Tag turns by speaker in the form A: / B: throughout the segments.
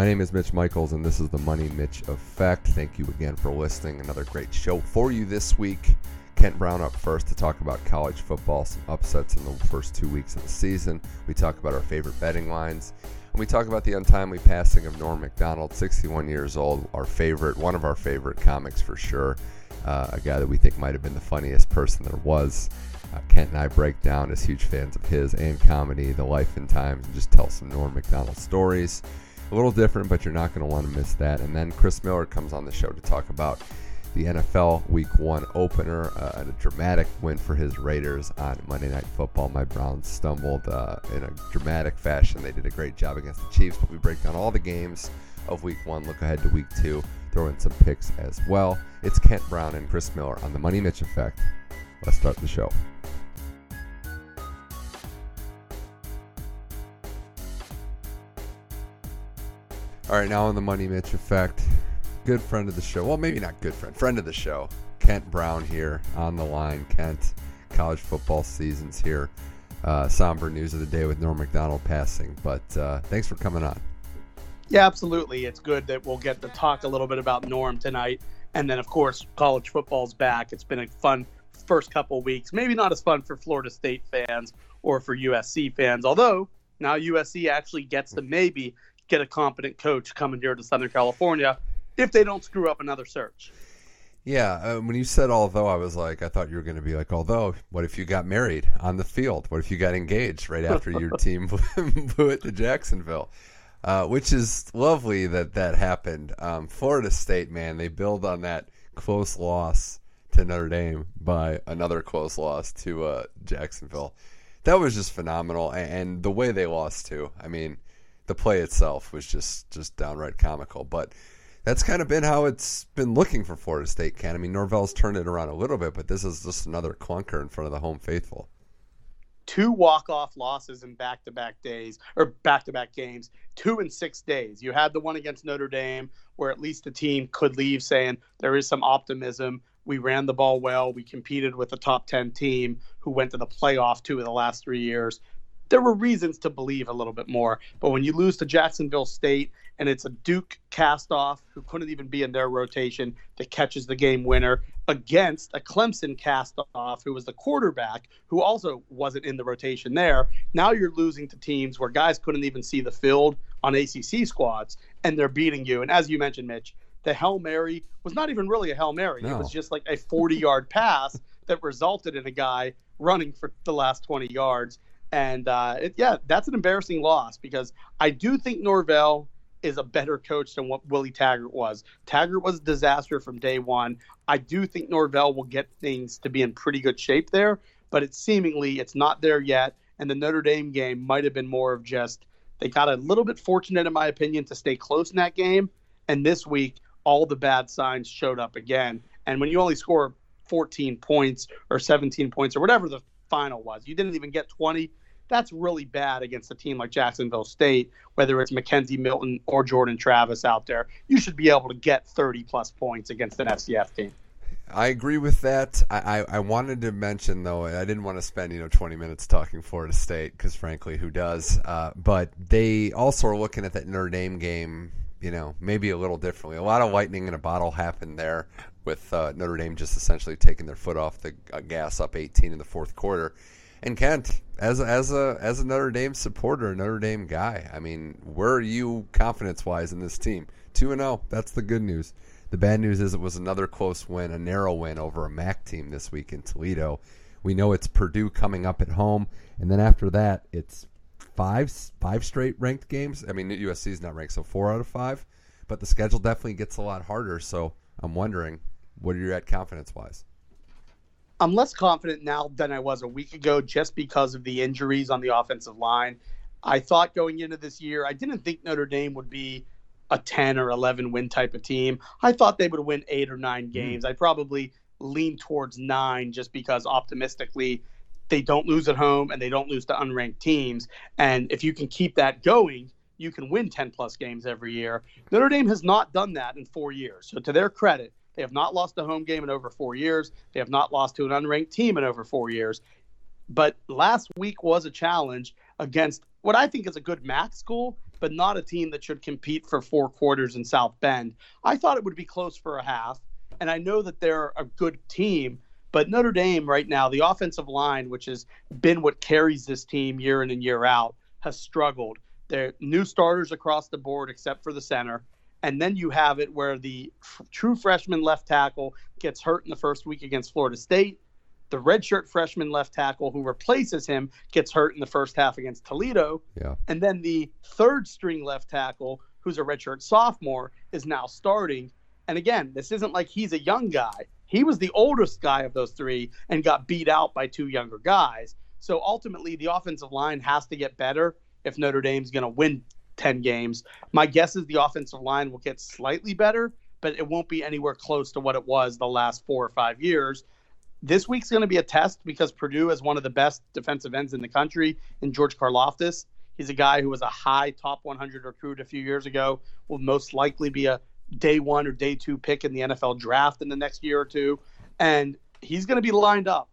A: My name is Mitch Michaels, and this is the Money Mitch Effect. Thank you again for listening. Another great show for you this week. Kent Brown up first to talk about college football, some upsets in the first two weeks of the season. We talk about our favorite betting lines. And we talk about the untimely passing of Norm Macdonald, 61 years old, our favorite, one of our favorite comics for sure. Uh, a guy that we think might have been the funniest person there was. Uh, Kent and I break down as huge fans of his and comedy, the life and times, and just tell some Norm Macdonald stories. A little different, but you're not going to want to miss that. And then Chris Miller comes on the show to talk about the NFL Week One opener uh, and a dramatic win for his Raiders on Monday Night Football. My Browns stumbled uh, in a dramatic fashion. They did a great job against the Chiefs, but we break down all the games of Week One. Look ahead to Week Two. Throw in some picks as well. It's Kent Brown and Chris Miller on the Money Mitch Effect. Let's start the show. All right, now on the Money Mitch Effect, good friend of the show. Well, maybe not good friend, friend of the show. Kent Brown here on the line. Kent, college football season's here. Uh, somber news of the day with Norm Macdonald passing, but uh, thanks for coming on.
B: Yeah, absolutely. It's good that we'll get to talk a little bit about Norm tonight, and then of course college football's back. It's been a fun first couple weeks. Maybe not as fun for Florida State fans or for USC fans, although now USC actually gets to maybe get a competent coach coming here to Southern California if they don't screw up another search.
A: Yeah, uh, when you said although, I was like, I thought you were going to be like, although, what if you got married on the field? What if you got engaged right after your team blew it to Jacksonville? Uh, which is lovely that that happened. Um, Florida State, man, they build on that close loss to Notre Dame by another close loss to uh, Jacksonville. That was just phenomenal, and, and the way they lost too. I mean, the play itself was just just downright comical, but that's kind of been how it's been looking for Florida State, Can I mean, Norvell's turned it around a little bit, but this is just another clunker in front of the home faithful.
B: Two walk-off losses in back-to-back days or back-to-back games, two in six days. You had the one against Notre Dame, where at least the team could leave saying there is some optimism. We ran the ball well. We competed with a top 10 team who went to the playoff two of the last three years there were reasons to believe a little bit more. But when you lose to Jacksonville State and it's a Duke castoff who couldn't even be in their rotation that catches the game winner against a Clemson castoff who was the quarterback who also wasn't in the rotation there, now you're losing to teams where guys couldn't even see the field on ACC squads and they're beating you. And as you mentioned, Mitch, the Hail Mary was not even really a Hail Mary. No. It was just like a 40 yard pass that resulted in a guy running for the last 20 yards and uh, it, yeah, that's an embarrassing loss because I do think Norvell is a better coach than what Willie Taggart was. Taggart was a disaster from day one. I do think Norvell will get things to be in pretty good shape there, but it's seemingly it's not there yet. And the Notre Dame game might have been more of just they got a little bit fortunate, in my opinion, to stay close in that game. And this week, all the bad signs showed up again. And when you only score 14 points or 17 points or whatever the final was, you didn't even get 20 that's really bad against a team like Jacksonville State, whether it's McKenzie Milton or Jordan Travis out there. You should be able to get 30 plus points against an FCS team.
A: I agree with that. I, I, I, wanted to mention though I didn't want to spend you know 20 minutes talking Florida State because frankly who does? Uh, but they also are looking at that Notre Dame game, you know, maybe a little differently. A lot of lightning in a bottle happened there with uh, Notre Dame just essentially taking their foot off the uh, gas up 18 in the fourth quarter. And Kent, as as a as a Notre Dame supporter, Notre Dame guy, I mean, where are you confidence wise in this team? Two and zero. Oh, that's the good news. The bad news is it was another close win, a narrow win over a MAC team this week in Toledo. We know it's Purdue coming up at home, and then after that, it's five five straight ranked games. I mean, USC is not ranked, so four out of five. But the schedule definitely gets a lot harder. So I'm wondering, what are you at confidence wise?
B: I'm less confident now than I was a week ago just because of the injuries on the offensive line. I thought going into this year, I didn't think Notre Dame would be a 10 or 11 win type of team. I thought they would win eight or nine hmm. games. Mm. I probably lean towards nine just because optimistically they don't lose at home and they don't lose to unranked teams. And if you can keep that going, you can win 10 plus games every year. Notre Dame has not done that in four years. So, to their credit, they have not lost a home game in over four years. They have not lost to an unranked team in over four years. But last week was a challenge against what I think is a good MAC school, but not a team that should compete for four quarters in South Bend. I thought it would be close for a half, and I know that they're a good team, but Notre Dame right now, the offensive line, which has been what carries this team year in and year out, has struggled. They're new starters across the board, except for the center. And then you have it where the f- true freshman left tackle gets hurt in the first week against Florida State. The redshirt freshman left tackle who replaces him gets hurt in the first half against Toledo.
A: Yeah.
B: And then the third string left tackle, who's a redshirt sophomore, is now starting. And again, this isn't like he's a young guy. He was the oldest guy of those three and got beat out by two younger guys. So ultimately, the offensive line has to get better if Notre Dame's going to win 10 games. My guess is the offensive line will get slightly better, but it won't be anywhere close to what it was the last four or five years. This week's going to be a test because Purdue has one of the best defensive ends in the country in George Karlaftis. He's a guy who was a high top 100 recruit a few years ago, will most likely be a day one or day two pick in the NFL draft in the next year or two. And he's going to be lined up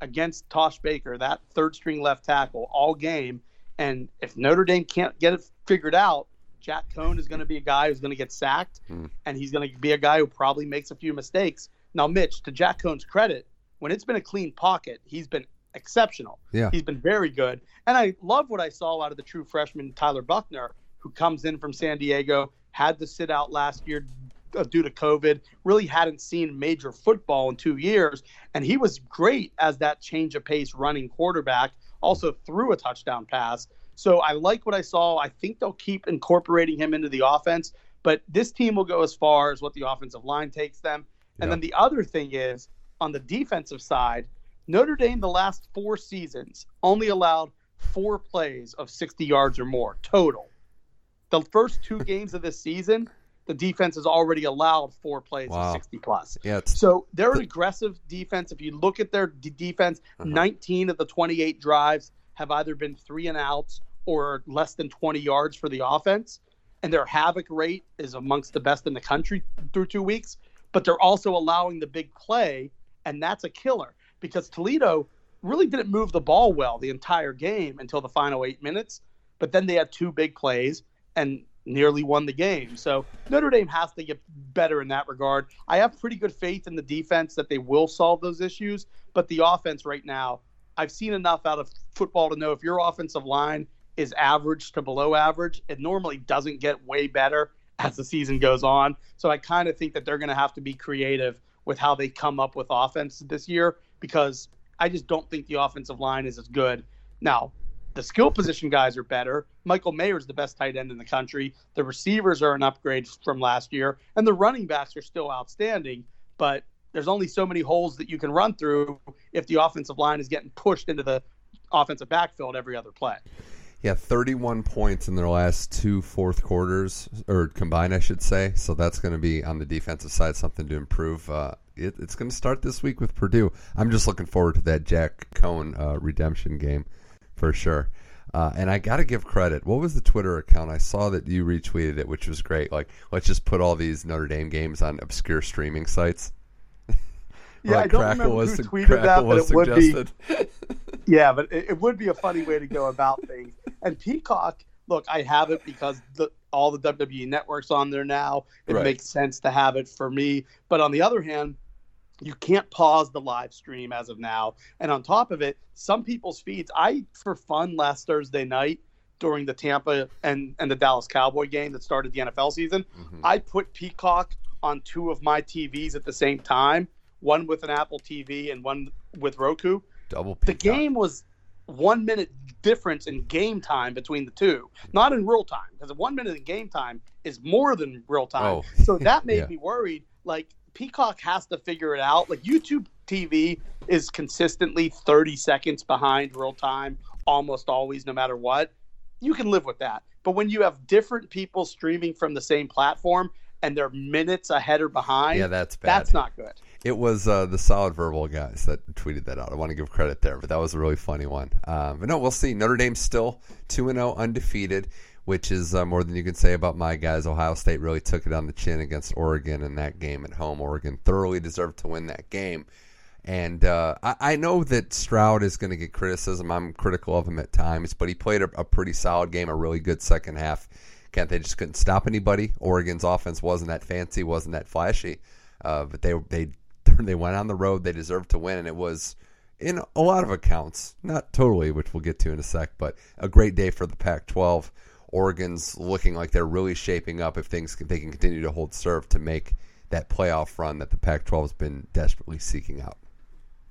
B: against Tosh Baker, that third string left tackle, all game. And if Notre Dame can't get it figured out, Jack Coan is going to be a guy who's going to get sacked,
A: Hmm.
B: and he's going to be a guy who probably makes a few mistakes. Now, Mitch, to Jack Coan's credit, when it's been a clean pocket, he's been exceptional.
A: Yeah.
B: He's been very good. And I love what I saw out of the true freshman Tyler Buchner, who comes in from San Diego, had to sit out last year uh, due to COVID, really hadn't seen major football in two years. And he was great as that change of pace running quarterback, also threw a touchdown pass. So I like what I saw. I think they'll keep incorporating him into the offense, but this team will go as far as what the offensive line takes them. And
A: Yeah.
B: then the other thing is on the defensive side, Notre Dame the last four seasons only allowed four plays of 60 yards or more total. The first two games of this season, the defense has already allowed four plays
A: Wow.
B: of 60 plus.
A: Yeah.
B: So they're an aggressive defense. If you look at their d- defense,
A: Uh-huh.
B: 19 of the 28 drives have either been three and outs or less than 20 yards for the offense. And their havoc rate is amongst the best in the country through two weeks. But they're also allowing the big play, and that's a killer because Toledo really didn't move the ball well the entire game until the final eight minutes. But then they had two big plays and nearly won the game. So Notre Dame has to get better in that regard. I have pretty good faith in the defense that they will solve those issues, but the offense right now, I've seen enough out of football to know if your offensive line is average to below average, it normally doesn't get way better as the season goes on. So I kind of think that they're going to have to be creative with how they come up with offense this year because I just don't think the offensive line is as good. Now, the skill position guys are better. Michael Mayer is the best tight end in the country. The receivers are an upgrade from last year, and the running backs are still outstanding. But there's only so many holes that you can run through if the offensive line is getting pushed into the offensive backfield every other play.
A: yeah, 31 points in their last two fourth quarters, or combined, I should say. So that's going to be on the defensive side something to improve. Uh, it, it's going to start this week with Purdue. I'm just looking forward to that Jack Coan uh, redemption game for sure. Uh, and I got to give credit. What was the Twitter account? I saw that you retweeted it, which was great. Like, let's just put all these Notre Dame games on obscure streaming sites.
B: Yeah,
A: Like
B: I don't
A: Crackle
B: remember
A: was
B: who tweeted
A: Crackle
B: that, but it would be. Yeah, but it, it would be a funny way to go about things. And Peacock, look, I have it because the, all the WWE networks on there now. It
A: Right.
B: makes sense to have it for me. But on the other hand, you can't pause the live stream as of now. And on top of it, some people's feeds. I, for fun, last Thursday night during the Tampa and and the Dallas Cowboy game that started the NFL season,
A: Mhm.
B: I put Peacock on two of my TVs at the same time. One with an Apple TV and one with Roku
A: Double
B: the game was one minute difference in game time between the two, not in real time, because one minute in game time is more than real time.
A: Oh,
B: So that made
A: yeah.
B: me worried. Like Peacock has to figure it out. Like YouTube TV is consistently 30 seconds behind real time, almost always, no matter what. You can live with that. But when you have different people streaming from the same platform and they're minutes ahead or behind,
A: Yeah, that's bad.
B: that's not good.
A: It was uh, the solid verbal guys that tweeted that out. I want to give credit there, but that was a really funny one. Um, but no, we'll see. Notre Dame's still two and zero, undefeated, which is uh, more than you can say about my guys. Ohio State really took it on the chin against Oregon in that game at home. Oregon thoroughly deserved to win that game, And uh, I, I, know that Stroud is going to get criticism. I'm critical of him at times, but he played a, a, pretty solid game, a really good second half. Can't they just couldn't stop anybody? Oregon's offense wasn't that fancy, wasn't that flashy, uh, but they they they went on the road. They deserved to win, and it was in a lot of accounts, not totally, which we'll get to in a sec, but a great day for the Pac-12. Oregon's looking like they're really shaping up if things if they can continue to hold serve to make that playoff run that the Pac-12 has been desperately seeking out.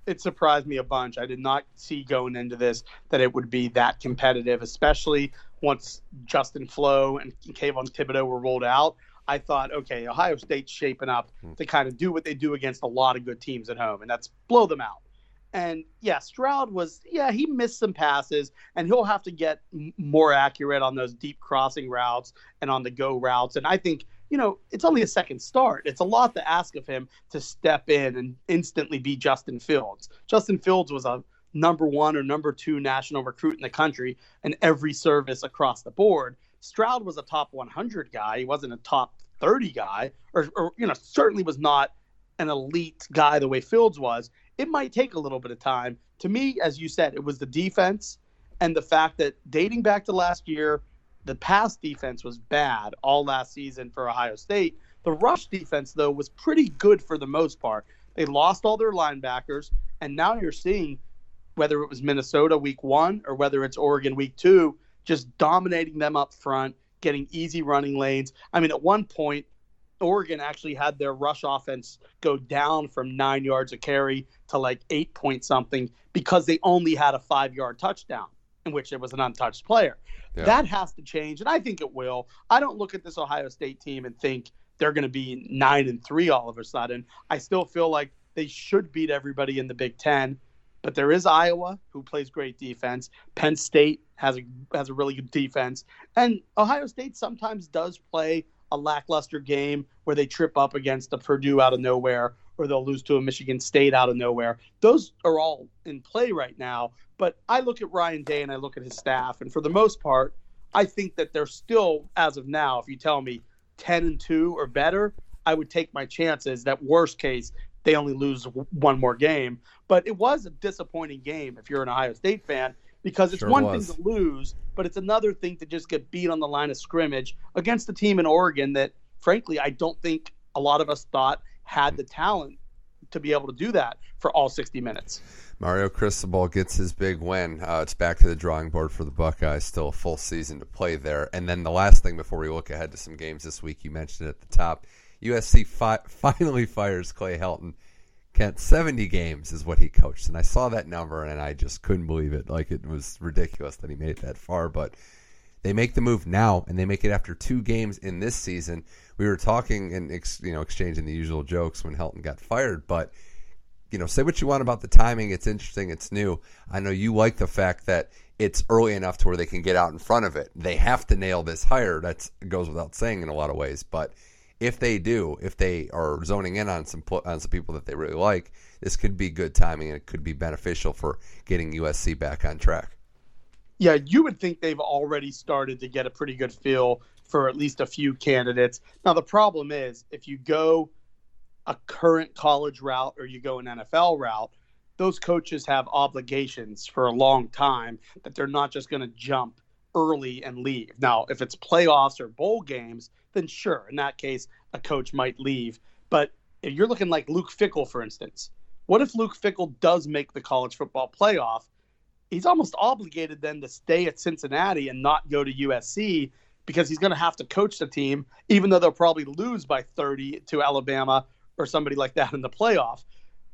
B: It surprised me a bunch. I did not see going into this that it would be that competitive, especially once Justin Flowe and Kayvon Thibodeaux were rolled out. I thought, okay, Ohio State's shaping up hmm. to kind of do what they do against a lot of good teams at home, and that's blow them out. And yeah, Stroud was, yeah, he missed some passes, and he'll have to get m- more accurate on those deep crossing routes and on the go routes. And I think, you know, it's only a second start. It's a lot to ask of him to step in and instantly be Justin Fields. Justin Fields was a number one or number two national recruit in the country in every service across the board. Stroud was a top 100 guy. He wasn't a top 30 guy, or, or you know, certainly was not an elite guy the way Fields was it might take a little bit of time. To me, as you said, it was the defense and the fact that dating back to last year, the pass defense was bad all last season for Ohio State. The rush defense, though, was pretty good for the most part. They lost all their linebackers, and now you're seeing whether it was Minnesota week one or whether it's Oregon week two, just dominating them up front, getting easy running lanes. I mean, at one point, Oregon actually had their rush offense go down from nine yards a carry to like eight point something because they only had a five yard touchdown in which it was an untouched player. Yeah. That has to change, and I think it will. I don't look at this Ohio State team and think they're going to be nine and three all of a sudden. I still feel like they should beat everybody in the Big Ten, but there is Iowa who plays great defense. Penn State has a has a really good defense, and Ohio State sometimes does play a lackluster game where they trip up against a Purdue out of nowhere or they'll lose to a Michigan State out of nowhere. Those are all in play right now. But I look at Ryan Day and I look at his staff, and for the most part, I think that they're still, as of now, if you tell me 10 and 2 or better, I would take my chances that worst case they only lose one more game. But it was a disappointing game if you're an Ohio State fan because it's sure one was. thing to lose, but it's another thing to just get beat on the line of scrimmage against a team in Oregon that, frankly, I don't think a lot of us thought had the talent to be able to do that for all 60 minutes.
A: Mario Cristobal gets his big win. Uh, it's back to the drawing board for the Buckeyes. Still a full season to play there. And then the last thing before we look ahead to some games this week, you mentioned at the top, USC fi- finally fires Clay Helton Kent, 70 games is what he coached. And I saw that number and I just couldn't believe it. Like, it was ridiculous that he made it that far. But they make the move now and they make it after two games in this season. We were talking and, ex, you know, exchanging the usual jokes when Helton got fired. But, you know, say what you want about the timing. It's interesting. It's new. I know you like the fact that it's early enough to where they can get out in front of it. They have to nail this hire. That goes without saying in a lot of ways. But if they do, if they are zoning in on some on some people that they really like, this could be good timing and it could be beneficial for getting USC back on track.
B: Yeah, you would think they've already started to get a pretty good feel for at least a few candidates. Now the problem is if you go a current college route or you go an NFL route, those coaches have obligations for a long time that they're not just going to jump early and leave. Now, if it's playoffs or bowl games, then sure, in that case, a coach might leave. But if you're looking like Luke Fickell, for instance, what if Luke Fickell does make the college football playoff? He's almost obligated then to stay at Cincinnati and not go to USC because he's going to have to coach the team, even though they'll probably lose by 30 to Alabama or somebody like that in the playoff.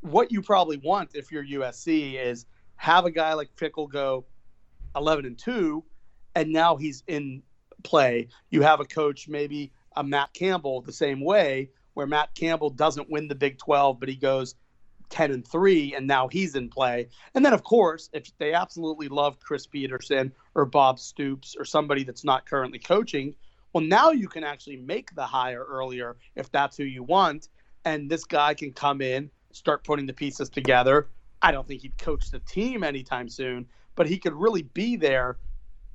B: What you probably want if you're USC is have a guy like Fickell go 11 and 2 and now he's in play. You have a coach, maybe a Matt Campbell, the same way, where Matt Campbell doesn't win the Big 12, but he goes 10 and 3, and now he's in play. And then, of course, if they absolutely love Chris Petersen or Bob Stoops or somebody that's not currently coaching, well, now you can actually make the hire earlier if that's who you want. And this guy can come in, start putting the pieces together. I don't think he'd coach the team anytime soon, but he could really be there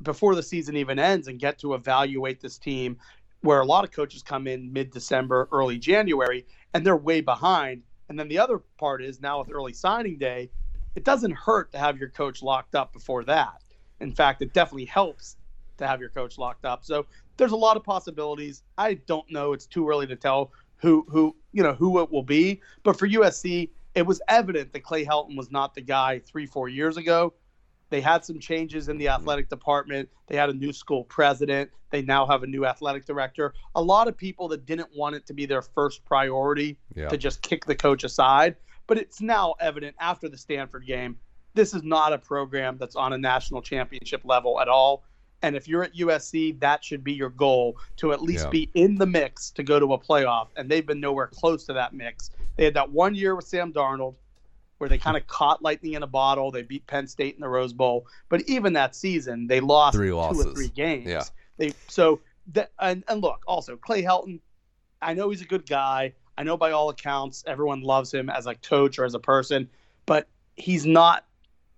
B: before the season even ends and get to evaluate this team where a lot of coaches come in mid December, early January, and they're way behind. And then the other part is now with early signing day, it doesn't hurt to have your coach locked up before that. In fact, it definitely helps to have your coach locked up. So there's a lot of possibilities. I don't know. It's too early to tell who who you know who it will be. But for USC, it was evident that Clay Helton was not the guy three four years ago. They had some changes in the mm-hmm. athletic department. They had a new school president. They now have a new athletic director. A lot of people that didn't want it to be their first priority
A: Yeah.
B: to just kick the coach aside. But it's now evident after the Stanford game, this is not a program that's on a national championship level at all. And if you're at USC, that should be your goal to at least
A: Yeah.
B: be in the mix to go to a playoff. And they've been nowhere close to that mix. They had that one year with Sam Darnold where they hmm. kind of caught lightning in a bottle. They beat Penn State in the Rose Bowl. But even that season, they lost
A: Three
B: two or three games.
A: Yeah.
B: They so that and, and look, also Clay Helton, I know he's a good guy. I know by all accounts everyone loves him as a coach or as a person, but he's not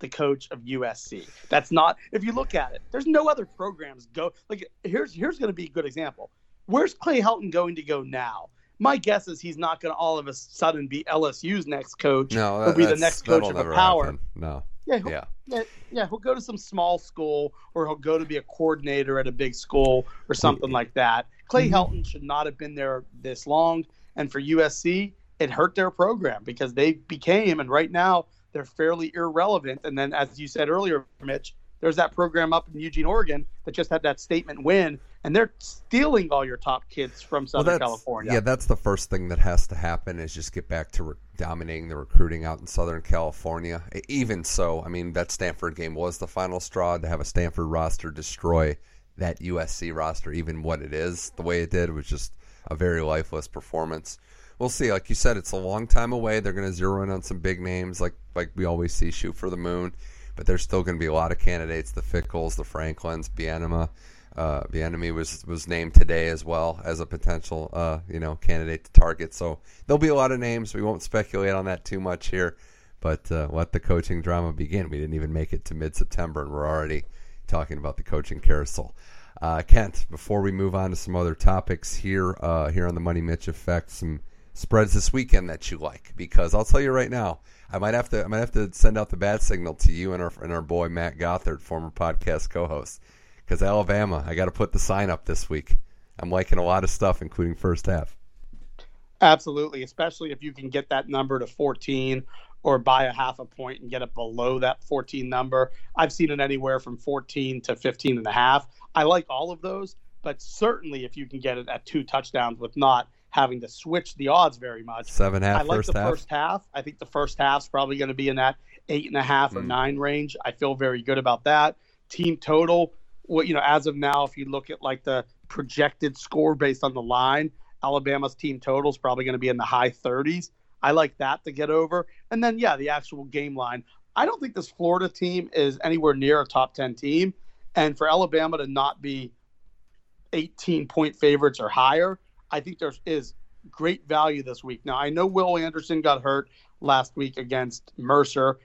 B: the coach of USC. That's not if you look at it, there's no other programs go like here's here's gonna be a good example. Where's Clay Helton going to go now? My guess is he's not going to all of a sudden be LSU's next coach
A: No,
B: or
A: that,
B: be the next coach of a power.
A: happen. No.
B: Yeah,
A: Yeah.
B: yeah, yeah, he'll go to some small school or he'll go to be a coordinator at a big school or something like that. Clay
A: Mhm.
B: Helton should not have been there this long, and for USC, it hurt their program because they became and right now they're fairly irrelevant. And then, as you said earlier, Mitch, there's that program up in Eugene, Oregon that just had that statement win, and they're stealing all your top kids from Southern
A: that's,
B: California.
A: Yeah, that's the first thing that has to happen is just get back to re- dominating the recruiting out in Southern California. Even so, I mean, that Stanford game was the final straw to have a Stanford roster destroy that USC roster, even what it is, the way it did was just a very lifeless performance. We'll see. Like you said, it's a long time away. They're going to zero in on some big names, like like we always see, shoot for the moon. But there's still going to be a lot of candidates: the Fickells, the Franklins, Bielema. Uh, enemy was was named today as well as a potential, uh, you know, candidate to target. So there'll be a lot of names. We won't speculate on that too much here, but uh, let the coaching drama begin. We didn't even make it to mid-September, and we're already talking about the coaching carousel. Uh, Kent, before we move on to some other topics here, uh, here on the Money Mitch Effect, some spreads this weekend that you like, because I'll tell you right now, I might have to, I might have to send out the bad signal to you and our and our boy Matt Gothard, former podcast co-host, because Alabama, I got to put the sign up this week. I'm liking a lot of stuff, including first half.
B: Absolutely, especially if you can get that number to 14 or buy a half a point and get it below that 14 number. I've seen it anywhere from 14 to 15 and a half. I like all of those, but certainly if you can get it at two touchdowns with not having to switch the odds very much.
A: Seven half
B: I like
A: first
B: the
A: half.
B: first half. I think the first half's probably going to be in that eight and a half or
A: Mm.
B: nine range. I feel very good about that. Team total, what you know, as of now, if you look at like the projected score based on the line, Alabama's team total is probably going to be in the high 30s. I like that to get over. And then, yeah, the actual game line. I don't think this Florida team is anywhere near a top 10 team. And for Alabama to not be 18 point favorites or higher, I think there is great value this week. Now, I know Will Anderson got hurt last week against Mercer.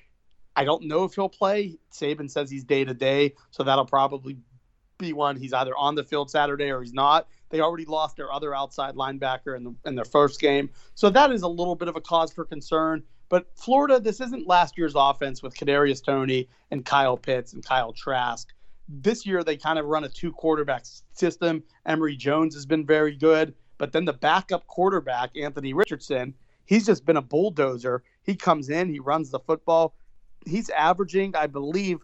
B: I don't know if he'll play. Saban says he's day to day, so that'll probably be one. He's either on the field Saturday or he's not. They already lost their other outside linebacker in, the, in their first game, so that is a little bit of a cause for concern. But Florida, this isn't last year's offense with Kadarius Toney and Kyle Pitts and Kyle Trask. This year they kind of run a two quarterback system. Emory Jones has been very good, but then the backup quarterback Anthony Richardson, he's just been a bulldozer. He comes in, he runs the football. He's averaging, I believe,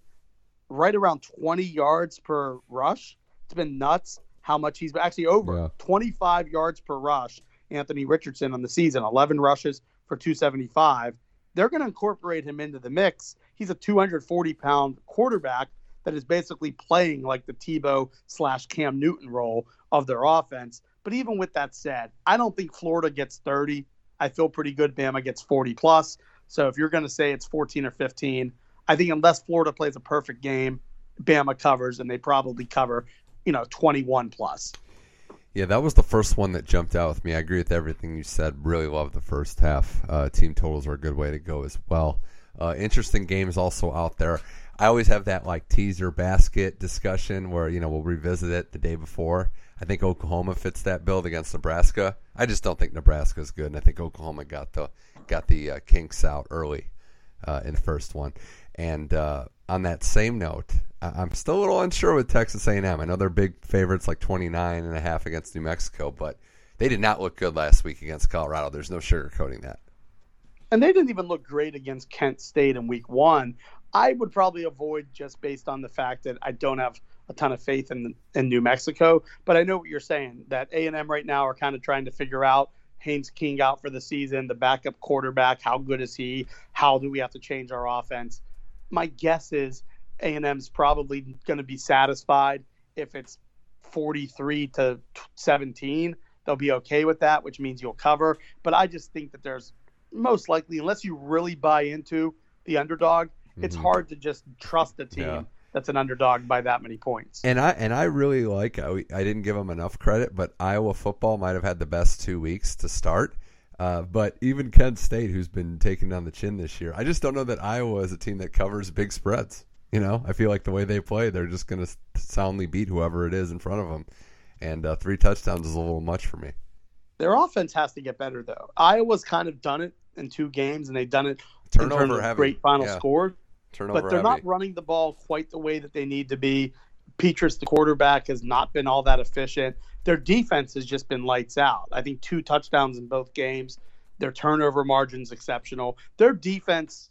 B: right around 20 yards per rush. It's been nuts how much he's actually over
A: Yeah.
B: 25 yards per rush. Anthony Richardson on the season, 11 rushes for 275. They're going to incorporate him into the mix. He's a 240 pound quarterback that is basically playing like the Tebow slash Cam Newton role of their offense. But even with that said, I don't think Florida gets 30. I feel pretty good Bama gets 40 plus. So if you're going to say it's 14 or 15, I think unless Florida plays a perfect game, Bama covers and they probably cover, you know, 21 plus.
A: Yeah, that was the first one that jumped out with me. I agree with everything you said. Really love the first half. Uh, team totals are a good way to go as well. Uh, interesting games also out there. I always have that like teaser basket discussion where you know we'll revisit it the day before. I think Oklahoma fits that build against Nebraska. I just don't think Nebraska is good, and I think Oklahoma got the got the uh, kinks out early uh, in the first one. And uh, on that same note, I- am still a little unsure with Texas A&M. I know they're big favorites, like 29 and a half against New Mexico, but they did not look good last week against Colorado. There's no sugarcoating that.
B: And they didn't even look great against Kent State in week one. I would probably avoid just based on the fact that I don't have a ton of faith in in New Mexico. But I know what you're saying that A and M right now are kind of trying to figure out Haynes King out for the season, the backup quarterback. How good is he? How do we have to change our offense? My guess is A and M's probably going to be satisfied if it's 43 to 17. They'll be okay with that, which means you'll cover. But I just think that there's most likely, unless you really buy into the underdog, mm-hmm. it's hard to just trust a team. Yeah that's an underdog by that many points.
A: And I and I really like I, I didn't give them enough credit, but Iowa football might have had the best two weeks to start. Uh, but even Kent State, who's been taken down the chin this year, I just don't know that Iowa is a team that covers big spreads. You know, I feel like the way they play, they're just going to soundly beat whoever it is in front of them. And uh, three touchdowns is a little much for me.
B: Their offense has to get better, though. Iowa's kind of done it in two games, and they've done it
A: turnover
B: in terms
A: of
B: great final
A: yeah.
B: score.
A: Turnover
B: but they're
A: heavy.
B: not running the ball quite the way that they need to be. Petras, the quarterback, has not been all that efficient. Their defense has just been lights out. I think two touchdowns in both games. Their turnover margin's exceptional. Their defense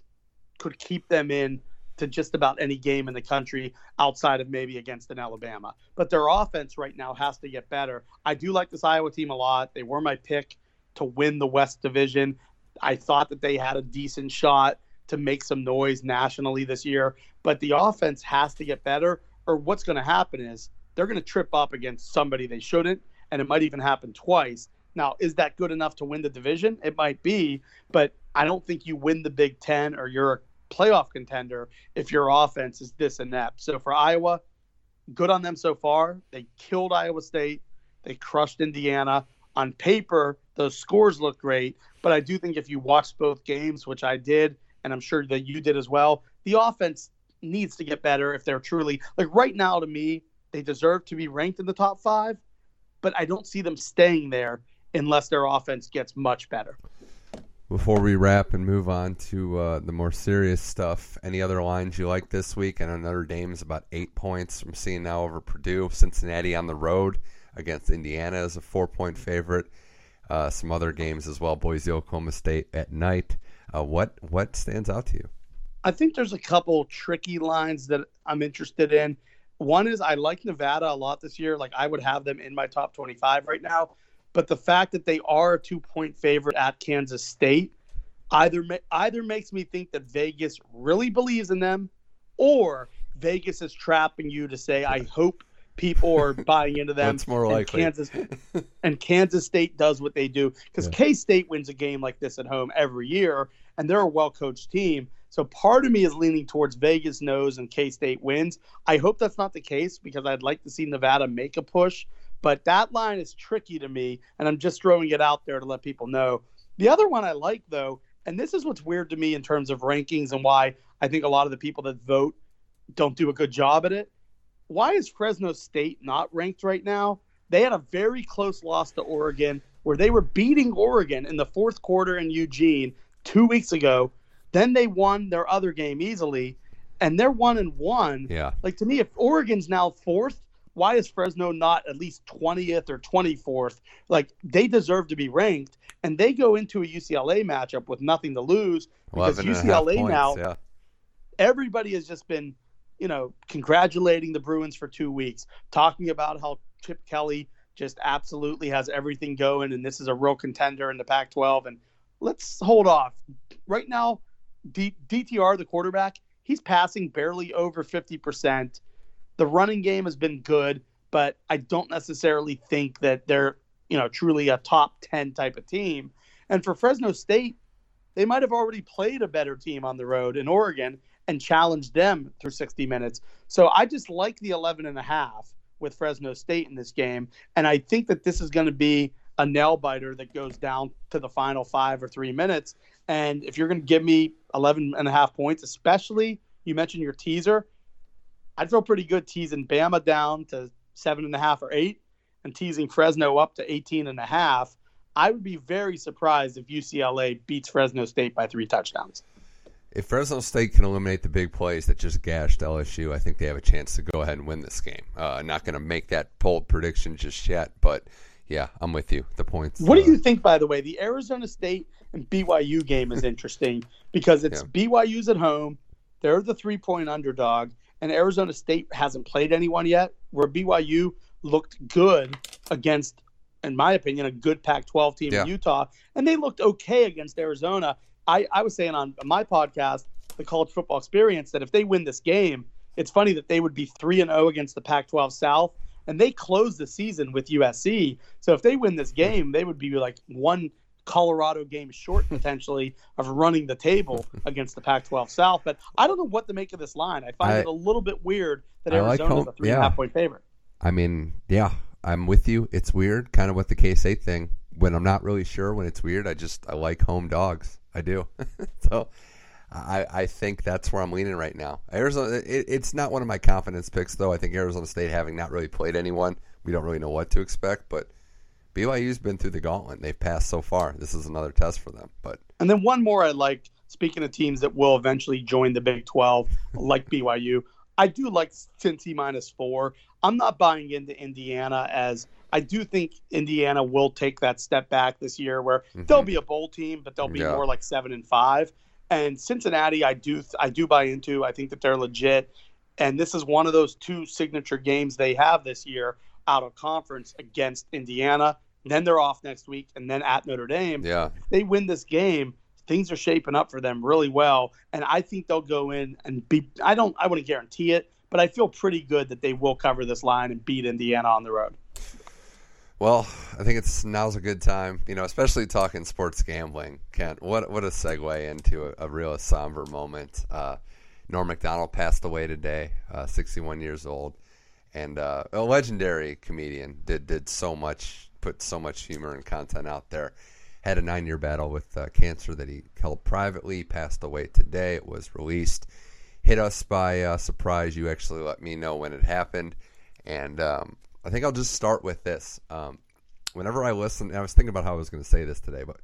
B: could keep them in to just about any game in the country outside of maybe against an Alabama. But their offense right now has to get better. I do like this Iowa team a lot. They were my pick to win the West Division. I thought that they had a decent shot to make some noise nationally this year, but the offense has to get better, or what's going to happen is they're going to trip up against somebody they shouldn't, and it might even happen twice. Now, is that good enough to win the division? It might be, but I don't think you win the Big Ten or you're a playoff contender if your offense is this inept. So for Iowa, good on them so far. They killed Iowa State, they crushed Indiana. On paper, those scores look great, but I do think if you watch both games, which I did, and I'm sure that you did as well. The offense needs to get better if they're truly like right now to me, they deserve to be ranked in the top five, but I don't see them staying there unless their offense gets much better.
A: Before we wrap and move on to uh, the more serious stuff, any other lines you like this week? And Notre Dame's about eight points. I'm seeing now over Purdue, Cincinnati on the road against Indiana as a four point favorite. Uh, some other games as well. Boise, Oklahoma State at night. Uh, what what stands out to you?
B: I think there's a couple tricky lines that I'm interested in. One is I like Nevada a lot this year. Like I would have them in my top 25 right now, but the fact that they are a two point favorite at Kansas State either either makes me think that Vegas really believes in them, or Vegas is trapping you to say, I hope people are buying into them.
A: That's more likely.
B: And Kansas, and Kansas State does what they do because yeah. K State wins a game like this at home every year, and they're a well coached team. So part of me is leaning towards Vegas knows and K State wins. I hope that's not the case because I'd like to see Nevada make a push. But that line is tricky to me, and I'm just throwing it out there to let people know. The other one I like, though, and this is what's weird to me in terms of rankings and why I think a lot of the people that vote don't do a good job at it. Why is Fresno State not ranked right now? They had a very close loss to Oregon where they were beating Oregon in the fourth quarter in Eugene two weeks ago. Then they won their other game easily, and they're one and one.
A: Yeah.
B: Like to me, if Oregon's now fourth, why is Fresno not at least 20th or 24th? Like they deserve to be ranked, and they go into a UCLA matchup with nothing to lose because UCLA
A: points,
B: now,
A: yeah.
B: everybody has just been, you know, congratulating the Bruins for two weeks, talking about how Chip Kelly just absolutely has everything going, and this is a real contender in the Pac-12. And let's hold off. Right now, D- DTR, the quarterback, he's passing barely over 50%. The running game has been good, but I don't necessarily think that they're, you know, truly a top 10 type of team. And for Fresno State, they might have already played a better team on the road in Oregon and challenged them through 60 minutes. So I just like the 11 and a half with Fresno State in this game. And I think that this is going to be a nail biter that goes down to the final five or three minutes. And if you're going to give me 11 and a half points, especially you mentioned your teaser, I'd feel pretty good teasing Bama down to seven and a half or eight and teasing Fresno up to 18 and a half. I would be very surprised if UCLA beats Fresno State by three touchdowns.
A: If Fresno State can eliminate the big plays that just gashed LSU, I think they have a chance to go ahead and win this game. Uh, not going to make that bold prediction just yet, but yeah, I'm with you. The points.
B: What
A: uh,
B: do you think, by the way? The Arizona State and BYU game is interesting because it's yeah. BYU's at home. They're the three point underdog, and Arizona State hasn't played anyone yet. Where BYU looked good against, in my opinion, a good Pac 12 team yeah. in Utah, and they looked okay against Arizona. I, I was saying on my podcast, the college football experience, that if they win this game, it's funny that they would be 3 and 0 against the Pac 12 South, and they close the season with USC. So if they win this game, they would be like one Colorado game short potentially of running the table against the Pac-12 South. But I don't know what to make of this line. I find I, it a little bit weird that Arizona like a three yeah. and a half point favorite.
A: I mean, yeah, I'm with you. It's weird, kind of with the K State thing. When I'm not really sure when it's weird, I just I like home dogs. I do. so I, I think that's where I'm leaning right now. Arizona, it, it's not one of my confidence picks though. I think Arizona State, having not really played anyone, we don't really know what to expect. But BYU's been through the gauntlet. They've passed so far. This is another test for them. But
B: and then one more I like. Speaking of teams that will eventually join the Big 12, like BYU, I do like Cincy minus four. I'm not buying into Indiana as I do think Indiana will take that step back this year, where mm-hmm. they'll be a bowl team, but they'll be yeah. more like seven and five. And Cincinnati, I do I do buy into. I think that they're legit, and this is one of those two signature games they have this year out of conference against Indiana. Then they're off next week, and then at Notre Dame.
A: Yeah,
B: if they win this game things are shaping up for them really well, and I think they'll go in and be. I don't. I wouldn't guarantee it, but I feel pretty good that they will cover this line and beat Indiana on the road.
A: Well, I think it's now's a good time, you know, especially talking sports gambling. Kent, what what a segue into a, a real somber moment. Uh, Norm Macdonald passed away today, uh, 61 years old, and uh, a legendary comedian. Did did so much, put so much humor and content out there had a nine year battle with uh, cancer that he held privately, passed away today. It was released. Hit us by uh, surprise. You actually let me know when it happened. And um, I think I'll just start with this. Um, whenever I listen, I was thinking about how I was going to say this today, but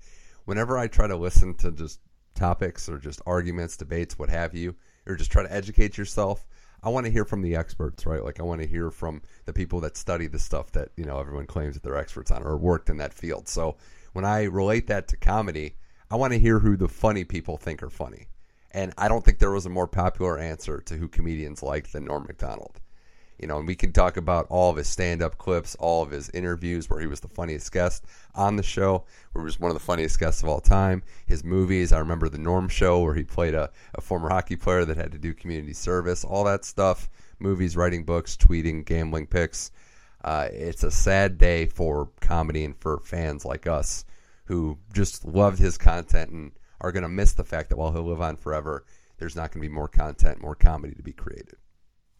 A: whenever I try to listen to just topics or just arguments, debates, what have you, or just try to educate yourself, I want to hear from the experts, right? Like I want to hear from the people that study the stuff that you know everyone claims that they're experts on or worked in that field. So when I relate that to comedy, I want to hear who the funny people think are funny. And I don't think there was a more popular answer to who comedians like than Norm Macdonald. You know, and we can talk about all of his stand up clips, all of his interviews where he was the funniest guest on the show, where he was one of the funniest guests of all time. His movies, I remember the Norm Show where he played a, a former hockey player that had to do community service, all that stuff. Movies, writing books, tweeting, gambling picks. Uh, it's a sad day for comedy and for fans like us who just loved his content and are going to miss the fact that while he'll live on forever, there's not going to be more content, more comedy to be created.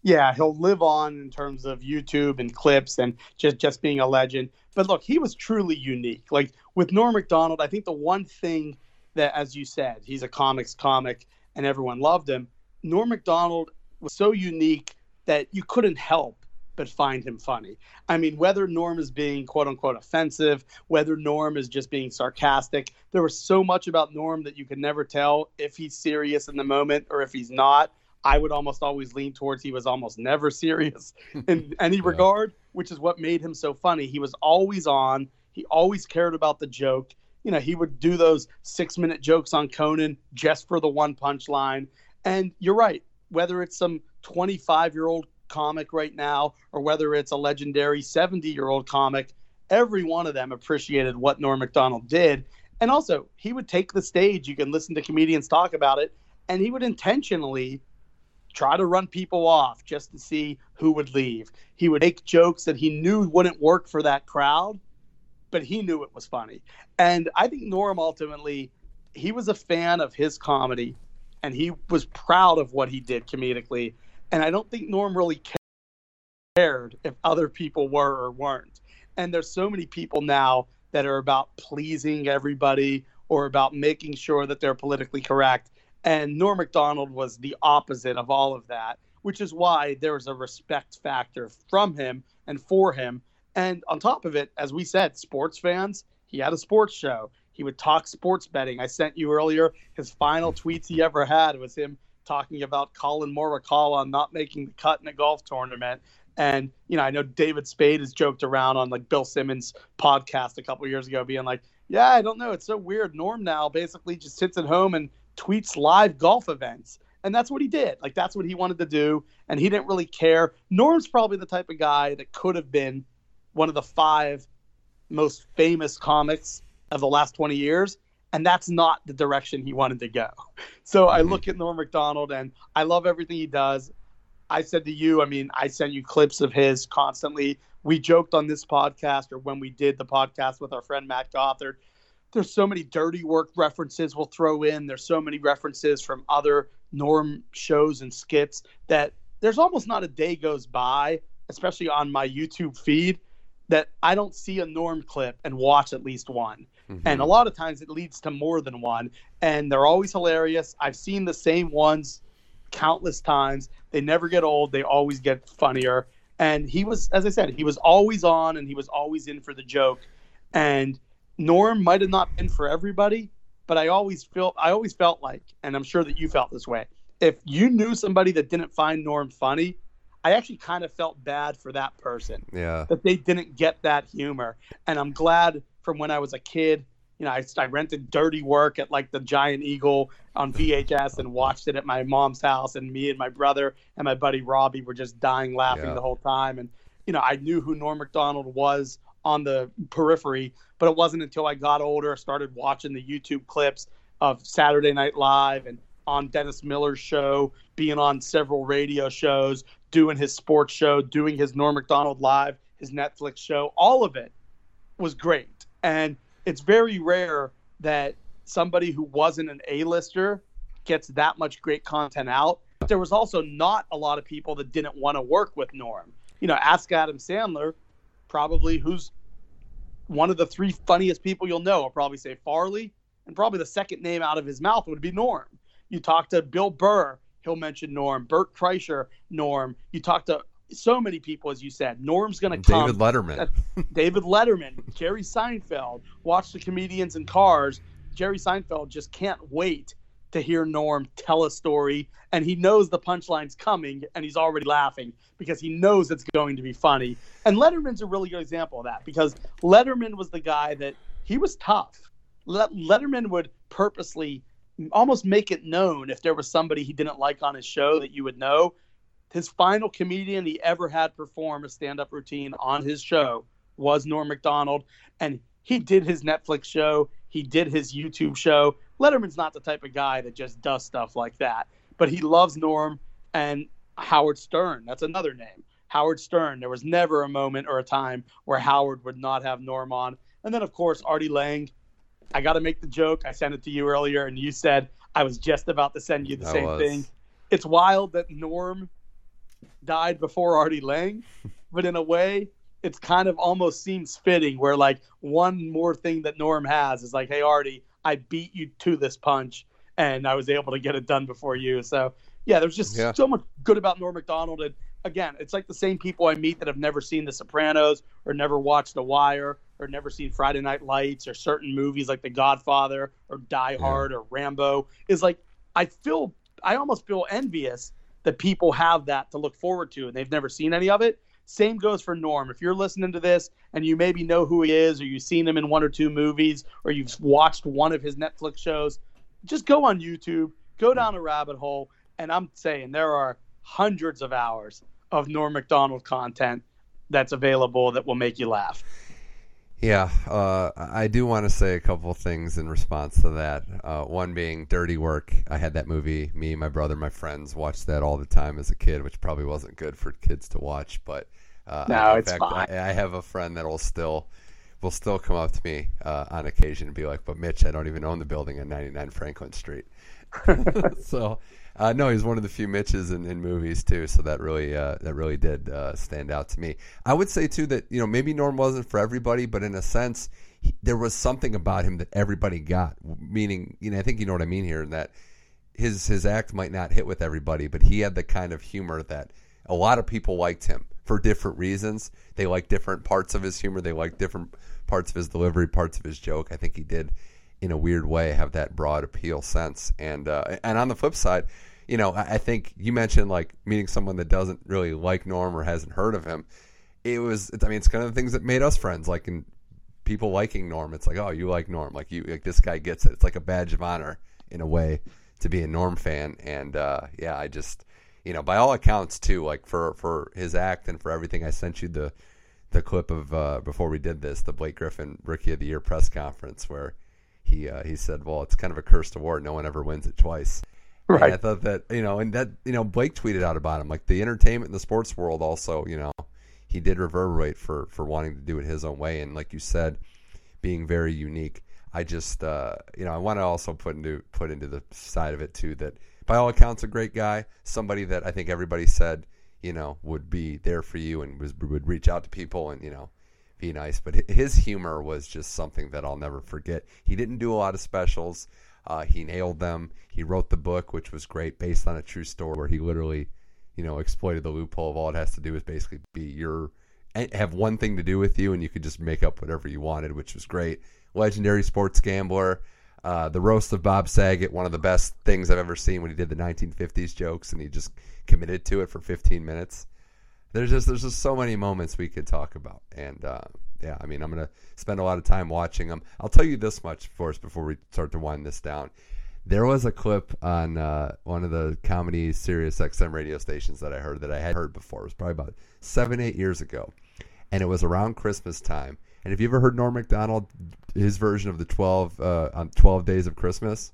B: Yeah, he'll live on in terms of YouTube and clips and just just being a legend. But look, he was truly unique. Like with Norm Macdonald, I think the one thing that, as you said, he's a comics comic and everyone loved him. Norm Macdonald was so unique that you couldn't help but find him funny. I mean, whether Norm is being quote unquote offensive, whether Norm is just being sarcastic, there was so much about Norm that you could never tell if he's serious in the moment or if he's not. I would almost always lean towards he was almost never serious in any yeah. regard, which is what made him so funny. He was always on, he always cared about the joke. You know, he would do those six minute jokes on Conan just for the one punchline. And you're right, whether it's some 25 year old comic right now or whether it's a legendary 70 year old comic, every one of them appreciated what Norm Macdonald did. And also, he would take the stage. You can listen to comedians talk about it, and he would intentionally try to run people off just to see who would leave. He would make jokes that he knew wouldn't work for that crowd, but he knew it was funny. And I think Norm ultimately, he was a fan of his comedy and he was proud of what he did comedically. And I don't think Norm really cared if other people were or weren't. And there's so many people now that are about pleasing everybody or about making sure that they're politically correct. And Norm Macdonald was the opposite of all of that, which is why there was a respect factor from him and for him. And on top of it, as we said, sports fans, He had a sports show. He would talk sports betting. I sent you earlier his final tweets he ever had was him talking about Collin Morikawa not making the cut in a golf tournament. And you know, I know David Spade has joked around on like Bill Simmons' podcast a couple years ago, being like, "Yeah, I don't know, it's so weird. Norm now basically just sits at home and tweets live golf events." And that's what he did. Like that's what he wanted to do, and he didn't really care. Norm's probably the type of guy that could have been one of the five most famous comics of the last 20 years and that's not the direction he wanted to go. So mm-hmm. I look at Norm Macdonald and I love everything he does. I said to you, I mean, I send you clips of his constantly. We joked on this podcast or when we did the podcast with our friend Matt Gothard. There's so many dirty work references we'll throw in. There's so many references from other Norm shows and skits that there's almost not a day goes by, especially on my YouTube feed, that I don't see a Norm clip and watch at least one. Mm-hmm. And a lot of times it leads to more than one. And they're always hilarious. I've seen the same ones countless times. They never get old, they always get funnier. And he was, as I said, he was always on and he was always in for the joke. And Norm might have not been for everybody, but I always felt I always felt like, and I'm sure that you felt this way, if you knew somebody that didn't find Norm funny, I actually kind of felt bad for that person.
A: Yeah.
B: That they didn't get that humor. And I'm glad from when I was a kid. You know, I, I rented Dirty Work at like the Giant Eagle on VHS and watched it at my mom's house. And me and my brother and my buddy Robbie were just dying laughing yeah. the whole time. And, you know, I knew who Norm Macdonald was on the periphery, but it wasn't until I got older, I started watching the YouTube clips of Saturday Night Live and on Dennis Miller's show, being on several radio shows, doing his sports show, doing his Norm Macdonald Live, his Netflix show, all of it was great. And it's very rare that somebody who wasn't an A-lister gets that much great content out. There was also not a lot of people that didn't want to work with Norm. You know, ask Adam Sandler, probably who's one of the three funniest people you'll know. I'll probably say Farley, and probably the second name out of his mouth would be Norm. You talk to Bill Burr, he'll mention Norm. Bert Kreischer, Norm. You talk to so many people, as you said. Norm's going to come.
A: David Letterman.
B: David Letterman, Jerry Seinfeld. Watch the comedians in cars. Jerry Seinfeld just can't wait to hear Norm tell a story, and he knows the punchline's coming, and he's already laughing because he knows it's going to be funny. And Letterman's a really good example of that because Letterman was the guy that he was tough. Letterman would purposely almost make it known if there was somebody he didn't like on his show that you would know his final comedian he ever had perform a stand-up routine on his show was Norm Macdonald, and he did his Netflix show, he did his YouTube show. Letterman's not the type of guy that just does stuff like that, but he loves Norm and Howard Stern. That's another name. Howard Stern. There was never a moment or a time where Howard would not have Norm on. And then, of course, Artie Lange. I got to make the joke. I sent it to you earlier, and you said I was just about to send you the I same was. thing. It's wild that Norm died before Artie Lange, but in a way, it's kind of almost seems fitting where like one more thing that Norm has is like, hey Artie, I beat you to this punch, and I was able to get it done before you. So yeah, there's just yeah. so much good about Norm Macdonald, and again, it's like the same people I meet that have never seen The Sopranos or never watched The Wire or never seen Friday Night Lights or certain movies like The Godfather or Die Hard yeah. or Rambo. Is like I feel I almost feel envious that people have that to look forward to and they've never seen any of it. Same goes for Norm. If you're listening to this and you maybe know who he is or you've seen him in one or two movies or you've watched one of his Netflix shows, just go on YouTube, go down a rabbit hole, and I'm saying there are hundreds of hours of Norm Macdonald content that's available that will make you laugh.
A: Yeah, uh, I do want to say a couple things in response to that. Uh, one being Dirty Work. I had that movie. Me, my brother, my friends watched that all the time as a kid, which probably wasn't good for kids to watch. But
B: uh, no, it's fact, fine.
A: I, I, have a friend that will still will still come up to me uh, on occasion and be like, "But Mitch, I don't even own the building at 99 Franklin Street." so uh, no, he's one of the few Mitches in, in movies too, so that really uh, that really did uh, stand out to me. I would say too that you know maybe Norm wasn't for everybody, but in a sense, he, there was something about him that everybody got. Meaning, you know, I think you know what I mean here, in that his his act might not hit with everybody, but he had the kind of humor that a lot of people liked him for different reasons. They liked different parts of his humor. They liked different parts of his delivery, parts of his joke. I think he did, in a weird way, have that broad appeal sense. And uh, and on the flip side, you know, I, I think you mentioned like meeting someone that doesn't really like Norm or hasn't heard of him. It was, I mean, it's kind of the things that made us friends. Like in people liking Norm, it's like, oh, you like Norm, like you, like this guy gets it. It's like a badge of honor in a way to be a Norm fan. And uh, yeah, I just you know, by all accounts too, like for for his act and for everything, I sent you the the clip of uh, before we did this, the Blake Griffin Rookie of the Year press conference where he uh, he said, "Well, it's kind of a cursed award. No one ever wins it twice." Right. And I thought that you know, and that you know, Blake tweeted out about him, like the entertainment and the sports world. Also, you know, he did reverberate for for wanting to do it his own way, and like you said, being very unique. I just uh, you know, I want to also put into put into the side of it too that by all accounts, a great guy. Somebody that I think everybody said, you know, would be there for you and was, would reach out to people and, you know, be nice. But his humor was just something that I'll never forget. He didn't do a lot of specials. Uh, he nailed them. He wrote the book, which was great, based on a true story where he literally, you know, exploited the loophole of all it has to do is basically be your have one thing to do with you, and you could just make up whatever you wanted, which was great. Legendary sports gambler. Uh, the roast of Bob Saget, one of the best things I've ever seen when he did the 1950s jokes and he just committed to it for 15 minutes. There's just there's just so many moments we could talk about, and uh, yeah, I mean I'm gonna spend a lot of time watching them. I'll tell you this much first before we start to wind this down. There was a clip on uh, one of the comedy Sirius XM radio stations that I heard that I had heard before. It was probably about seven eight years ago, and it was around Christmas time and have you ever heard Norm Macdonald his version of the twelve uh, on Twelve Days of Christmas?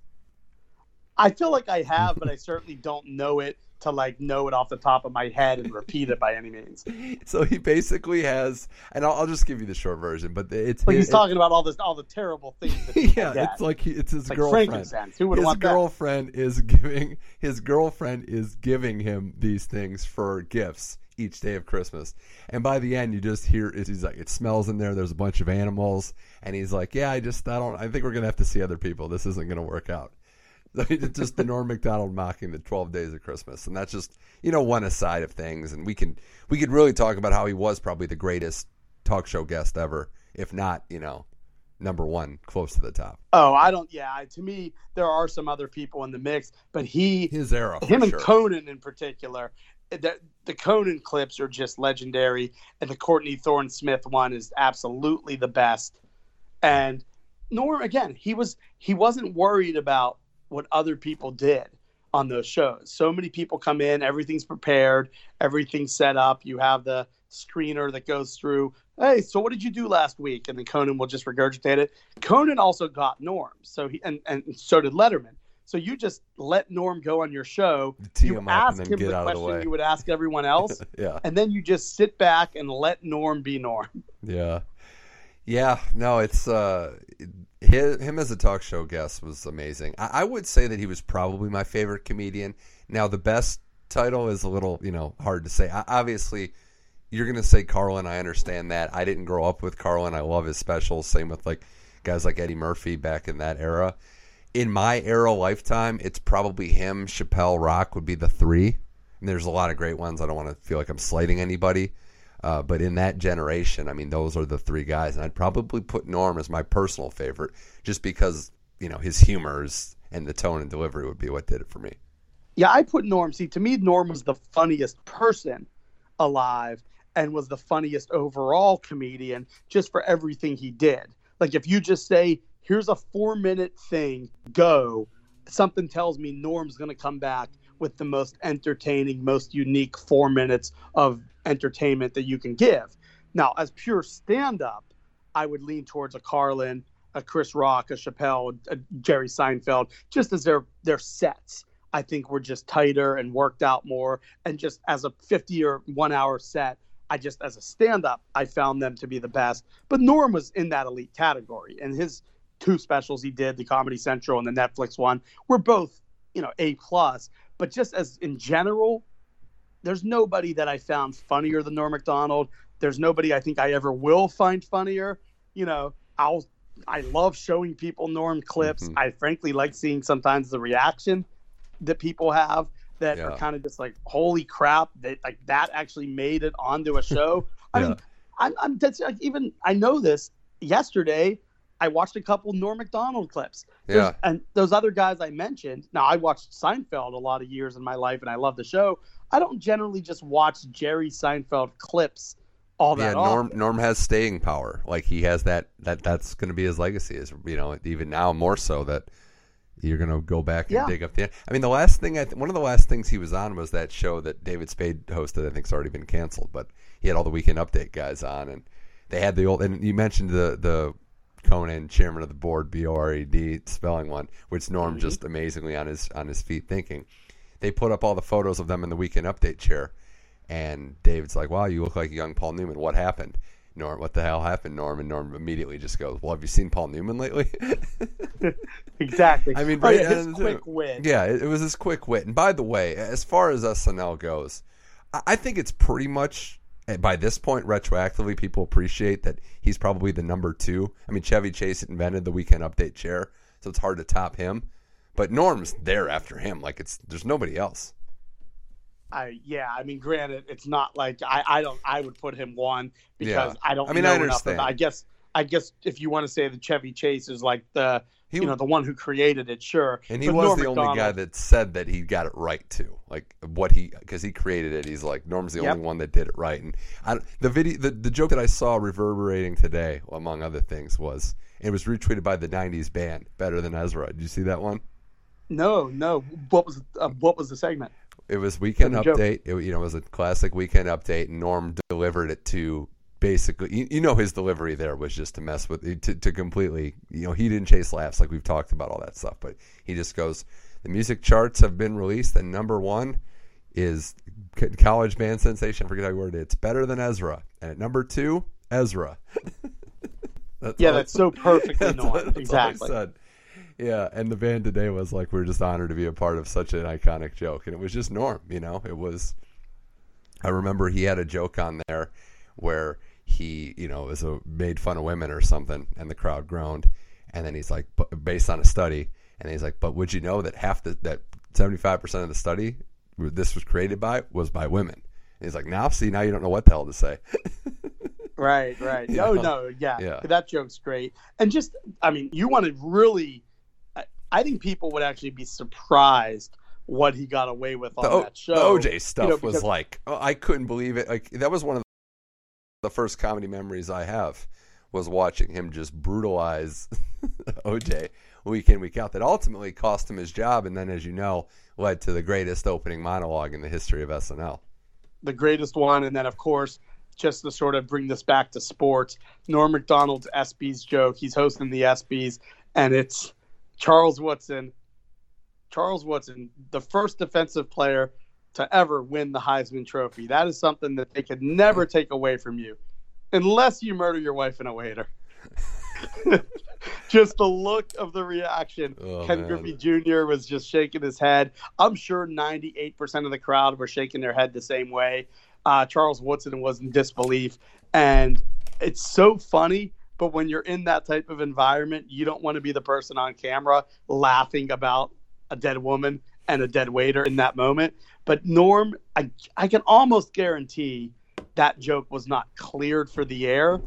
B: I feel like I have, but I certainly don't know it to like know it off the top of my head and repeat it by any means.
A: So he basically has, and I'll, I'll just give you the short version, but it's
B: but he's talking about all this, all the terrible things.
A: yeah, it's like he, it's his
B: like
A: girlfriend.
B: Who would
A: his
B: want
A: girlfriend
B: that?
A: is giving his girlfriend is giving him these things for gifts each day of Christmas. And by the end, you just hear he's like, it smells in there. There's a bunch of animals, and he's like, yeah, I just I don't. I think we're gonna have to see other people. This isn't gonna work out. it's just the Norm Macdonald mocking the 12 days of Christmas, and that's just you know one aside of things. And we can we could really talk about how he was probably the greatest talk show guest ever, if not you know number one, close to the top.
B: Oh, I don't. Yeah, to me, there are some other people in the mix, but he,
A: his era,
B: him and
A: sure.
B: Conan in particular, the, the Conan clips are just legendary, and the Courtney Thorne Smith one is absolutely the best. And Norm, again, he was he wasn't worried about what other people did on those shows. So many people come in, everything's prepared, everything's set up. You have the screener that goes through. Hey, so what did you do last week? And then Conan will just regurgitate it. Conan also got Norm, so he and and so did Letterman. So you just let Norm go on your show.
A: Tee
B: you
A: him
B: ask him the
A: the
B: question
A: way.
B: you would ask everyone else,
A: yeah,
B: and then you just sit back and let Norm be Norm.
A: yeah, yeah. No, it's uh, him as a talk show guest was amazing. I, I would say that he was probably my favorite comedian. Now, the best title is a little, you know, hard to say. I, obviously, you're going to say Carlin. I understand that. I didn't grow up with Carlin. I love his specials. Same with like guys like Eddie Murphy back in that era. In my era lifetime, it's probably him, Chappelle, Rock would be the three. And there's a lot of great ones. I don't want to feel like I'm slighting anybody. Uh, but in that generation, I mean, those are the three guys. And I'd probably put Norm as my personal favorite just because, you know, his humor is, and the tone and delivery would be what did it for me.
B: Yeah, I put Norm. See, to me, Norm was the funniest person alive and was the funniest overall comedian just for everything he did. Like, if you just say, here's a four minute thing, go, something tells me Norm's going to come back with the most entertaining, most unique four minutes of entertainment that you can give. Now, as pure stand up, I would lean towards a Carlin, a Chris Rock, a Chappelle, a Jerry Seinfeld, just as their their sets. I think were just tighter and worked out more. And just as a 50 or one hour set, I just as a stand up, I found them to be the best. But Norm was in that elite category, and his two specials he did, the Comedy Central and the Netflix one, were both you know a plus. But just as in general, there's nobody that I found funnier than Norm Macdonald. There's nobody I think I ever will find funnier. You know, I'll I love showing people Norm clips.
A: Mhm.
B: I frankly like seeing sometimes the reaction that people have. that
A: Yeah.
B: are kind of just like, holy crap, that like that actually made it onto a show. I
A: Yeah.
B: mean, I'm, I'm that's like even I know this. Yesterday, I watched a couple Norm Macdonald clips. There's-
A: Yeah.
B: and those other guys I mentioned. Now I watched Seinfeld a lot of years in my life, and I love the show. I don't generally just watch Jerry Seinfeld clips all
A: Yeah,
B: that
A: Norm
B: often.
A: Norm has staying power. Like he has that that that's going to be his legacy. Is you know even now more so that you're going to go back and
B: Yeah.
A: dig up the. I mean, the last thing I th- one of the last things he was on was that show that David Spade hosted. I think think's already been canceled, but he had all the weekend update guys on, and they had the old. And you mentioned the the Conan chairman of the board, B O R E D spelling one, which Norm
B: Mhm.
A: just amazingly on his on his feet thinking. They put up all the photos of them in the weekend update chair. And David's like, "Wow, you look like a young Paul Newman. What happened?" Norm, what the hell happened, Norm? And Norm immediately just goes, "Well, have you seen Paul Newman lately?"
B: Exactly.
A: I mean,
B: oh,
A: right,
B: his
A: and-
B: quick win.
A: yeah, it, it was his quick wit. And by the way, as far as SNL goes, I, I think it's pretty much by this point retroactively people appreciate that he's probably the number two. I mean, Chevy Chase invented the weekend update chair, so it's hard to top him. But Norm's there after him. Like it's there's nobody else.
B: I yeah, I mean, granted, it's not like I, I don't I would put him one because
A: Yeah.
B: I don't.
A: I mean,
B: know
A: I understand.
B: I guess I guess if you want to say that Chevy Chase is like the
A: He
B: you know the one who created it, sure.
A: And he
B: But
A: was
B: Norm
A: the only guy that said that he got it right too. Like what he because he created it. He's like Norm's the
B: Yep.
A: only one that did it right. And I, the video, the, the joke that I saw reverberating today, among other things, was it was retweeted by the '90s band Better Than Ezra. Did you see that one?
B: No, no. What was uh, what was the segment?
A: It was weekend update. It, you know, it was a classic weekend update. And Norm delivered it to basically, you, you know, his delivery there was just to mess with to, to completely. You know, he didn't chase laughs like we've talked about all that stuff, but he just goes. The music charts have been released, and number one is college band sensation. I forget how you worded it. It's better than Ezra, and at number two, Ezra. that's
B: Yeah, that's so perfectly
A: that's that's
B: Exactly.
A: Yeah, and the band today was like, we're just honored to be a part of such an iconic joke, and it was just Norm. You know, it was. I remember he had a joke on there where he, you know, was a, made fun of women or something, and the crowd groaned, and then he's like, based on a study, and he's like, but would you know that half the that seventy five percent of the study this was created by was by women? And he's like, now see, now you don't know what the hell to say.
B: Right, right.
A: You
B: No,
A: know?
B: no, yeah.
A: Yeah.
B: That joke's great. And just, I mean, you want to really, I, I think people would actually be surprised what he got away with on
A: O-
B: that show.
A: the OJ stuff
B: know,
A: was like oh, I couldn't believe it. Like that was one of the first comedy memories I have was watching him just brutalize OJ week in week out. That ultimately cost him his job, and then, as you know, led to the greatest opening monologue in the history of SNL.
B: the greatest one. And then, of course, just to sort of bring this back to sports, Norm Macdonald's ESPYS joke. He's hosting the ESPYS, and it's Charles Woodson. Charles Woodson, the first defensive player to ever win the Heisman Trophy. That is something that they could never take away from you, unless you murder your wife and a waiter. just the look of the reaction.
A: Oh,
B: Ken
A: man.
B: Griffey Jr. was just shaking his head. I'm sure 98% of the crowd were shaking their head the same way. Uh, Charles Woodson was in disbelief. And it's so funny, but when you're in that type of environment, you don't want to be the person on camera laughing about a dead woman and a dead waiter in that moment. But Norm, I, I can almost guarantee that joke was not cleared for the air.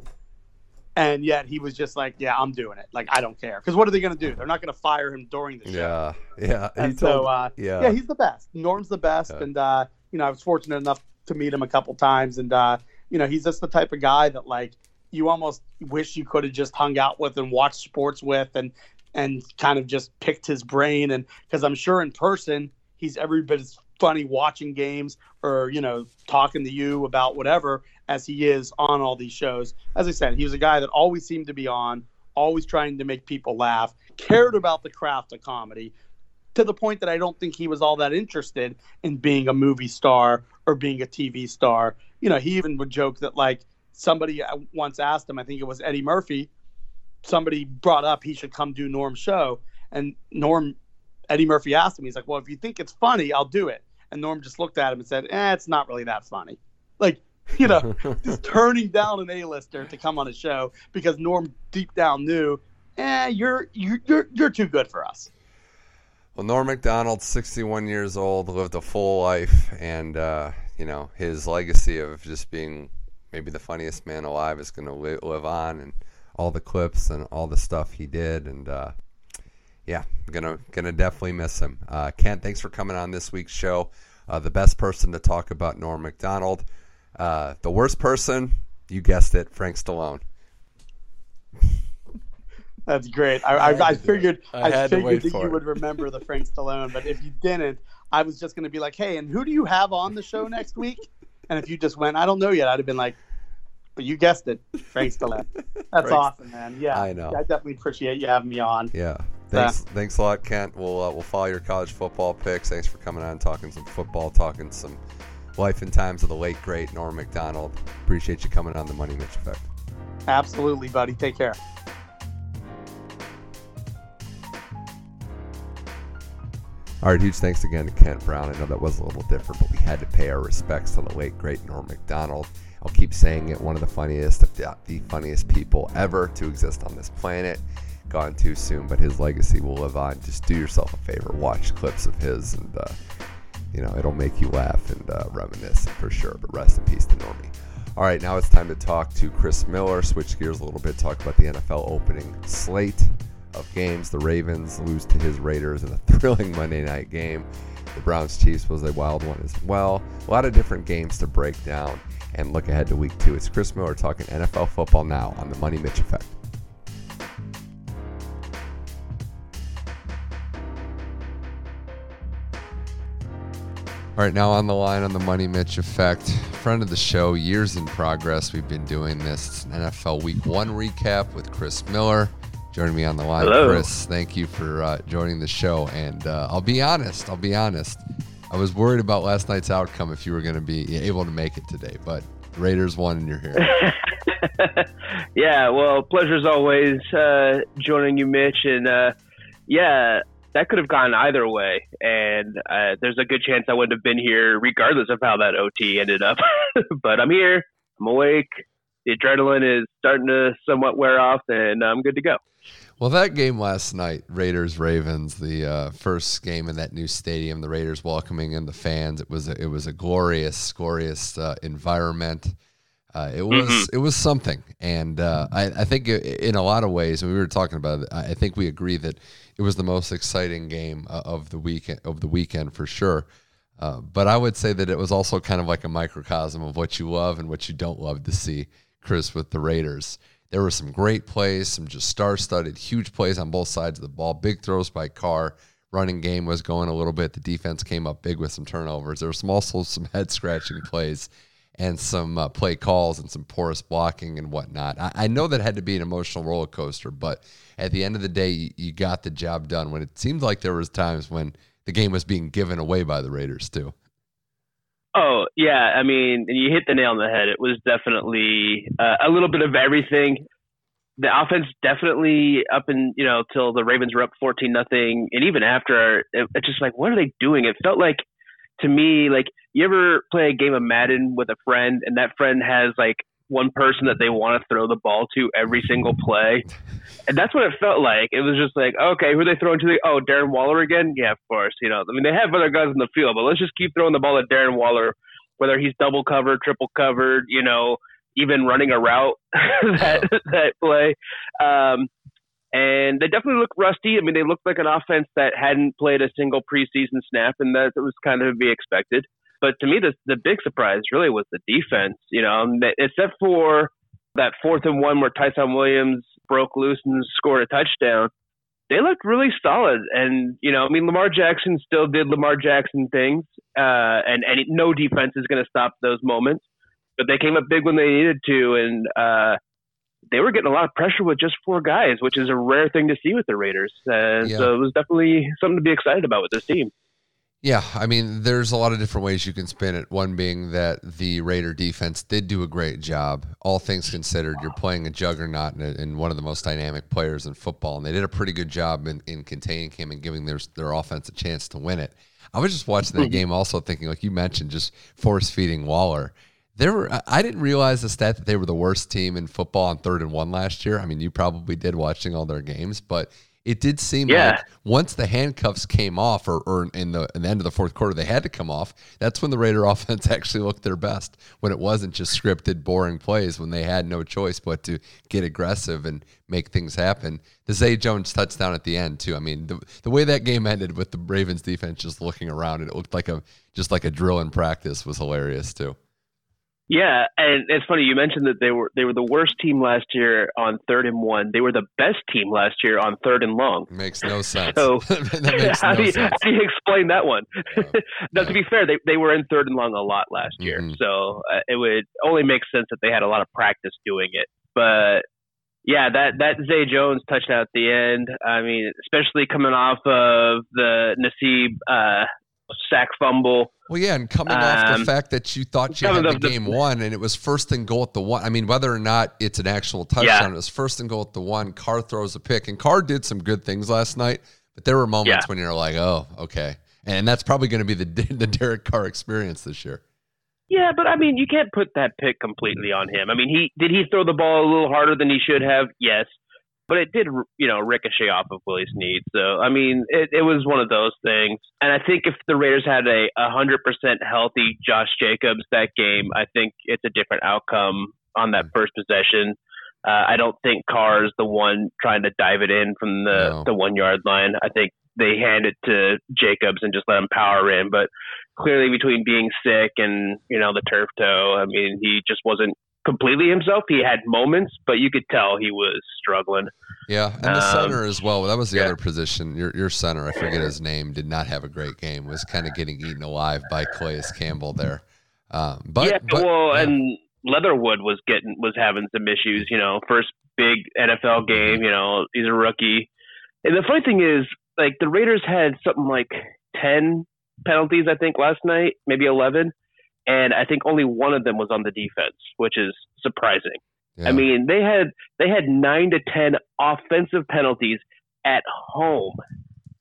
B: And yet he was just like, yeah, I'm doing it. Like, I don't care. Because what are they going to do? They're not going to fire him during the show.
A: Yeah, yeah. He
B: And
A: told,
B: so, uh,
A: yeah,
B: yeah, he's the best. Norm's the best,
A: Yeah.
B: and uh, you know, I was fortunate enough to meet him a couple times, and uh, you know, he's just the type of guy that like you almost wish you could have just hung out with and watched sports with, and and kind of just picked his brain, and because I'm sure in person he's every bit as funny watching games or you know talking to you about whatever as he is on all these shows. As I said, he was a guy that always seemed to be on, always trying to make people laugh, cared about the craft of comedy, to the point that I don't think he was all that interested in being a movie star or being a TV star. You know, he even would joke that like somebody uh, once asked him, I think it was Eddie Murphy, somebody brought up he should come do Norm's show, and Norm, Eddie Murphy asked him, he's like, well, if you think it's funny, I'll do it. And Norm just looked at him and said, eh, it's not really that funny. Like, you know, just turning down an A-lister to come on a show because Norm deep down knew, eh, you're you're you're, you're too good for us.
A: Well, Norm Macdonald, 61 years old, lived a full life, and uh, you know his legacy of just being maybe the funniest man alive is going to li- live on, and all the clips and all the stuff he did, and uh, yeah, I'm gonna gonna definitely miss him. Uh, Kent, thanks for coming on this week's show. Uh, the best person to talk about Norm Macdonald. Uh, the worst person, you guessed it, Frank Stallone.
B: That's great. I, I, I, I figured I, I figured that you it. would remember the Frank Stallone, but if you didn't, I was just going to be like, "Hey, and who do you have on the show next week?" And if you just went, "I don't know yet," I'd have been like, "But you guessed it, Frank Stallone." That's awesome, man. Yeah,
A: I know.
B: I definitely appreciate you having me on.
A: Yeah, thanks. Uh, thanks a lot, Kent. We'll uh, we'll follow your college football picks. Thanks for coming on, talking some football, talking some life and times of the late great Norm Macdonald. Appreciate you coming on the Money Mitch Effect.
B: Absolutely, buddy. Take care.
A: All right, huge thanks again to Kent Brown. I know that was a little different, but we had to pay our respects to the late, great Norm Macdonald. I'll keep saying it, one of the funniest, the funniest people ever to exist on this planet. Gone too soon, but his legacy will live on. Just do yourself a favor, watch clips of his, and uh, you know it'll make you laugh and uh, reminisce for sure. But rest in peace to Normie. All right, now it's time to talk to Chris Miller. Switch gears a little bit, talk about the NFL opening slate of games. The Ravens lose to his Raiders in a thrilling Monday night game. The Browns Chiefs was a wild one as well. A lot of different games to break down and look ahead to week two. It's Chris Miller talking NFL football now on the Money Mitch Effect. All right, now on the line on the Money Mitch Effect, friend of the show, years in progress. We've been doing this. It's an NFL Week One recap with Chris Miller joining me on the line.
C: Hello.
A: Chris, thank you for uh, joining the show. And uh, I'll be honest, I'll be honest. I was worried about last night's outcome if you were going to be able to make it today, but Raiders won and you're here.
C: yeah, well, pleasure as always uh, joining you, Mitch. And uh, yeah, that could have gone either way. And uh, there's a good chance I wouldn't have been here regardless of how that OT ended up. but I'm here, I'm awake. The adrenaline is starting to somewhat wear off, and I'm good to go.
A: Well, that game last night, Raiders Ravens, the uh, first game in that new stadium, the Raiders welcoming in the fans. It was a, it was a glorious, glorious uh, environment. Uh, it was mm-hmm. it was something, and uh, I, I, think in a lot of ways, and we were talking about it. I think we agree that it was the most exciting game uh, of the weekend of the weekend for sure. Uh, but I would say that it was also kind of like a microcosm of what you love and what you don't love to see, Chris, with the Raiders. There were some great plays, some just star-studded, huge plays on both sides of the ball. Big throws by Carr. Running game was going a little bit. The defense came up big with some turnovers. There was some also some head-scratching plays and some uh, play calls and some porous blocking and whatnot. I, I, know that had to be an emotional roller coaster, but at the end of the day, you, you got the job done. When it seemed like there was times when the game was being given away by the Raiders too.
C: Oh yeah, I mean, you hit the nail on the head. It was definitely uh, a little bit of everything. The offense definitely up in you know till the Ravens were up fourteen nothing, and even after, it, it's just like what are they doing? It felt like to me like you ever play a game of Madden with a friend, and that friend has like one person that they want to throw the ball to every single play. And that's what it felt like. It was just like, okay, who they throwing to? The, oh, Darren Waller again? Yeah, of course. You know, I mean, they have other guys in the field, but let's just keep throwing the ball at Darren Waller, whether he's double covered, triple covered, you know, even running a route that that play. Um, and they definitely look rusty. I mean, they looked like an offense that hadn't played a single preseason snap, and that was kind of to be expected. But to me, the the big surprise really was the defense. You know, except for that fourth and one where Ty'Son Williams broke loose and scored a touchdown, they looked really solid. And you know, I mean, Lamar Jackson still did Lamar Jackson things, uh, and and no defense is going to stop those moments. But they came up big when they needed to, and uh, they were getting a lot of pressure with just four guys, which is a rare thing to see with the Raiders. Uh, yeah. So it was definitely something to be excited about with this team.
A: Yeah, I mean, there's a lot of different ways you can spin it. One being that the Raider defense did do a great job. All things considered, you're playing a juggernaut and, and one of the most dynamic players in football, and they did a pretty good job in, in containing him and giving their their offense a chance to win it. I was just watching that mm-hmm. game, also thinking, like you mentioned, just force feeding Waller. There were I didn't realize the stat that they were the worst team in football on third and one last year. I mean, you probably did watching all their games, but it did seem
C: Yeah.
A: like once the handcuffs came off, or, or in the in the end of the fourth quarter, they had to come off. That's when the Raider offense actually looked their best. When it wasn't just scripted, boring plays. When they had no choice but to get aggressive and make things happen. The Zay Jones touchdown at the end too. I mean, the the way that game ended with the Ravens defense just looking around and it looked like a just like a drill in practice was hilarious too.
C: Yeah, and it's funny you mentioned that they were they were the worst team last year on third and one. They were the best team last year on third and long.
A: Makes no sense.
C: So
A: that makes
C: how,
A: no
C: do you,
A: sense.
C: how do you explain that one? Now,
A: Yeah.
C: to be fair, they they were in third and long a lot last year,
A: Mhm.
C: so uh, it would only make sense that they had a lot of practice doing it. But yeah, that that Zay Jones touchdown at the end. I mean, especially coming off of the Nassib uh, sack fumble.
A: Well, yeah, and coming off the
C: Um,
A: fact that you thought you had the,
C: the-
A: game won, and it was first and goal at the one. I mean, whether or not it's an actual touchdown, it was first and goal at the one. Carr throws a pick, and Carr did some good things last night, but there were moments
C: Yeah.
A: when you're like, oh, okay, and that's probably going to be the the Derek Carr experience this year.
C: Yeah, but I mean, you can't put that pick completely on him. I mean, he did he throw the ball a little harder than he should have? Yes, but it did, you know, ricochet off of Willie Snead. So I mean, it, it was one of those things. And I think if the Raiders had a a hundred percent healthy Josh Jacobs that game, I think it's a different outcome on that first possession. Uh, I don't think Carr is the one trying to dive it in from the
A: No.
C: the one yard line. I think they hand it to Jacobs and just let him power in, but clearly between being sick and you know the turf toe i mean he just wasn't completely himself he had moments but you could tell he was struggling
A: Yeah, and the
C: Um,
A: center as well. That was the
C: yeah.
A: other position. Your your center, I forget his name, did not have a great game. Was kind of getting eaten alive by Calais Campbell there. Um, but
C: yeah
A: but,
C: well
A: yeah.
C: and leatherwood was getting was having some issues you know first big nfl game you know he's a rookie and the funny thing is like the raiders had something like 10 penalties i think last night maybe 11 and i think only one of them was on the defense which is surprising
A: Yeah.
C: I mean, they had they had nine to ten offensive penalties at home.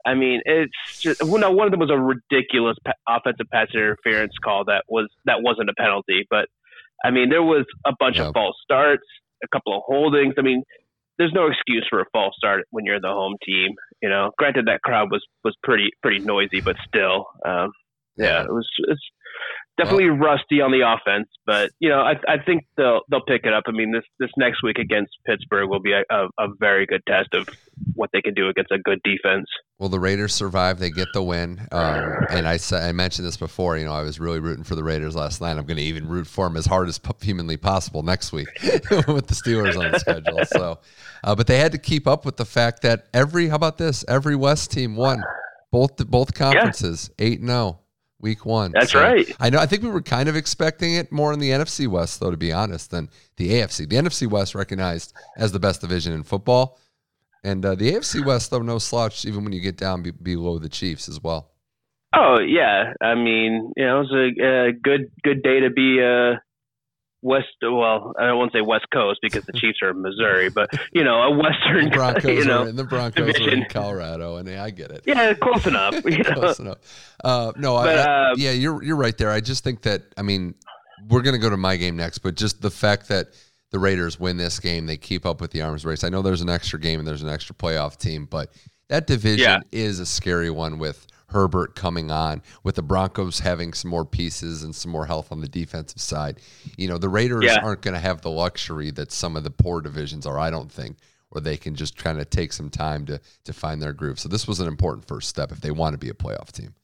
C: I mean, it's just well, no, one of them was a ridiculous offensive pass interference call that was that wasn't a penalty, but I mean, there was a bunch of false starts, a couple of holdings. I mean, there's no excuse for a false start when you're the home team. You know, granted that crowd was was pretty pretty noisy, but still, um, yeah, it was it's definitely rusty on the offense. But you know, I I think they'll they'll pick it up. I mean, this this next week against Pittsburgh will be a, a, a very good test of what they can do against a good defense.
A: Well, the Raiders survive. They get the win. Um, and I said I mentioned this before. You know, I was really rooting for the Raiders last night. I'm going to even root for them as hard as humanly possible next week with the Steelers on the schedule. So, uh, but they had to keep up with the fact that every how about this? Every West team won both both conferences eight and zero week one.
C: That's
A: So,
C: right.
A: I know. I think we were kind of expecting it more in the NFC West, though, to be honest, than the AFC. The NFC West recognized as the best division in football. And uh, the AFC West, though, no slouch, even when you get down be- below the Chiefs as well.
C: Oh yeah, I mean, you know, it was a, a good good day to be uh west. Well, I won't say West Coast because the Chiefs are in Missouri, but you know, a Western.
A: The Broncos,
C: you know,
A: are, and the Broncos are in
C: division.
A: Colorado, and I get it.
C: yeah, close enough. You know?
A: Close enough. Uh, no,
C: But,
A: I,
C: um,
A: yeah, you're you're right there. I just think that I mean, we're gonna go to my game next, but just the fact that the Raiders win this game, they keep up with the arms race. I know there's an extra game and there's an extra playoff team, but that division
C: Yeah.
A: is a scary one with Herbert coming on, with the Broncos having some more pieces and some more health on the defensive side. You know, the Raiders
C: Yeah.
A: aren't going to have the luxury that some of the poor divisions are, I don't think, where they can just kind of take some time to to find their groove. So this was an important first step if they want to be a playoff team.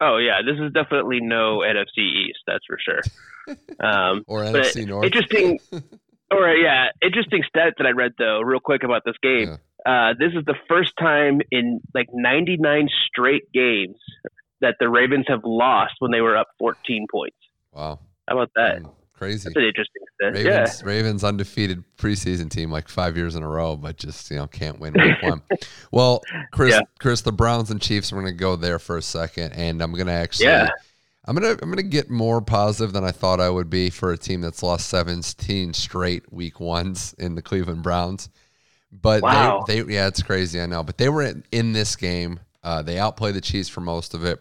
C: Oh yeah, this is definitely no NFC East, that's for sure. Um,
A: Or NFC North.
C: interesting. or yeah, interesting stat that I read though, real quick about this game.
A: Yeah.
C: Uh, this is the first time in like 99 straight games that the Ravens have lost when they were up 14 points.
A: Wow.
C: How about that?
A: Mm, Crazy.
C: That's an interesting stat. Yeah.
A: Ravens, Ravens undefeated preseason team like five years in a row, but just you know can't win week one. Well, Chris,
C: Yeah.
A: Chris, the Browns and Chiefs. We're gonna go there for a second, and I'm gonna actually,
C: Yeah.
A: I'm gonna I'm gonna get more positive than I thought I would be for a team that's lost 17 straight week ones in the Cleveland Browns. But
C: Wow.
A: they, they, yeah, it's crazy, I know. But they were in, in this game. Uh, they outplayed the Chiefs for most of it,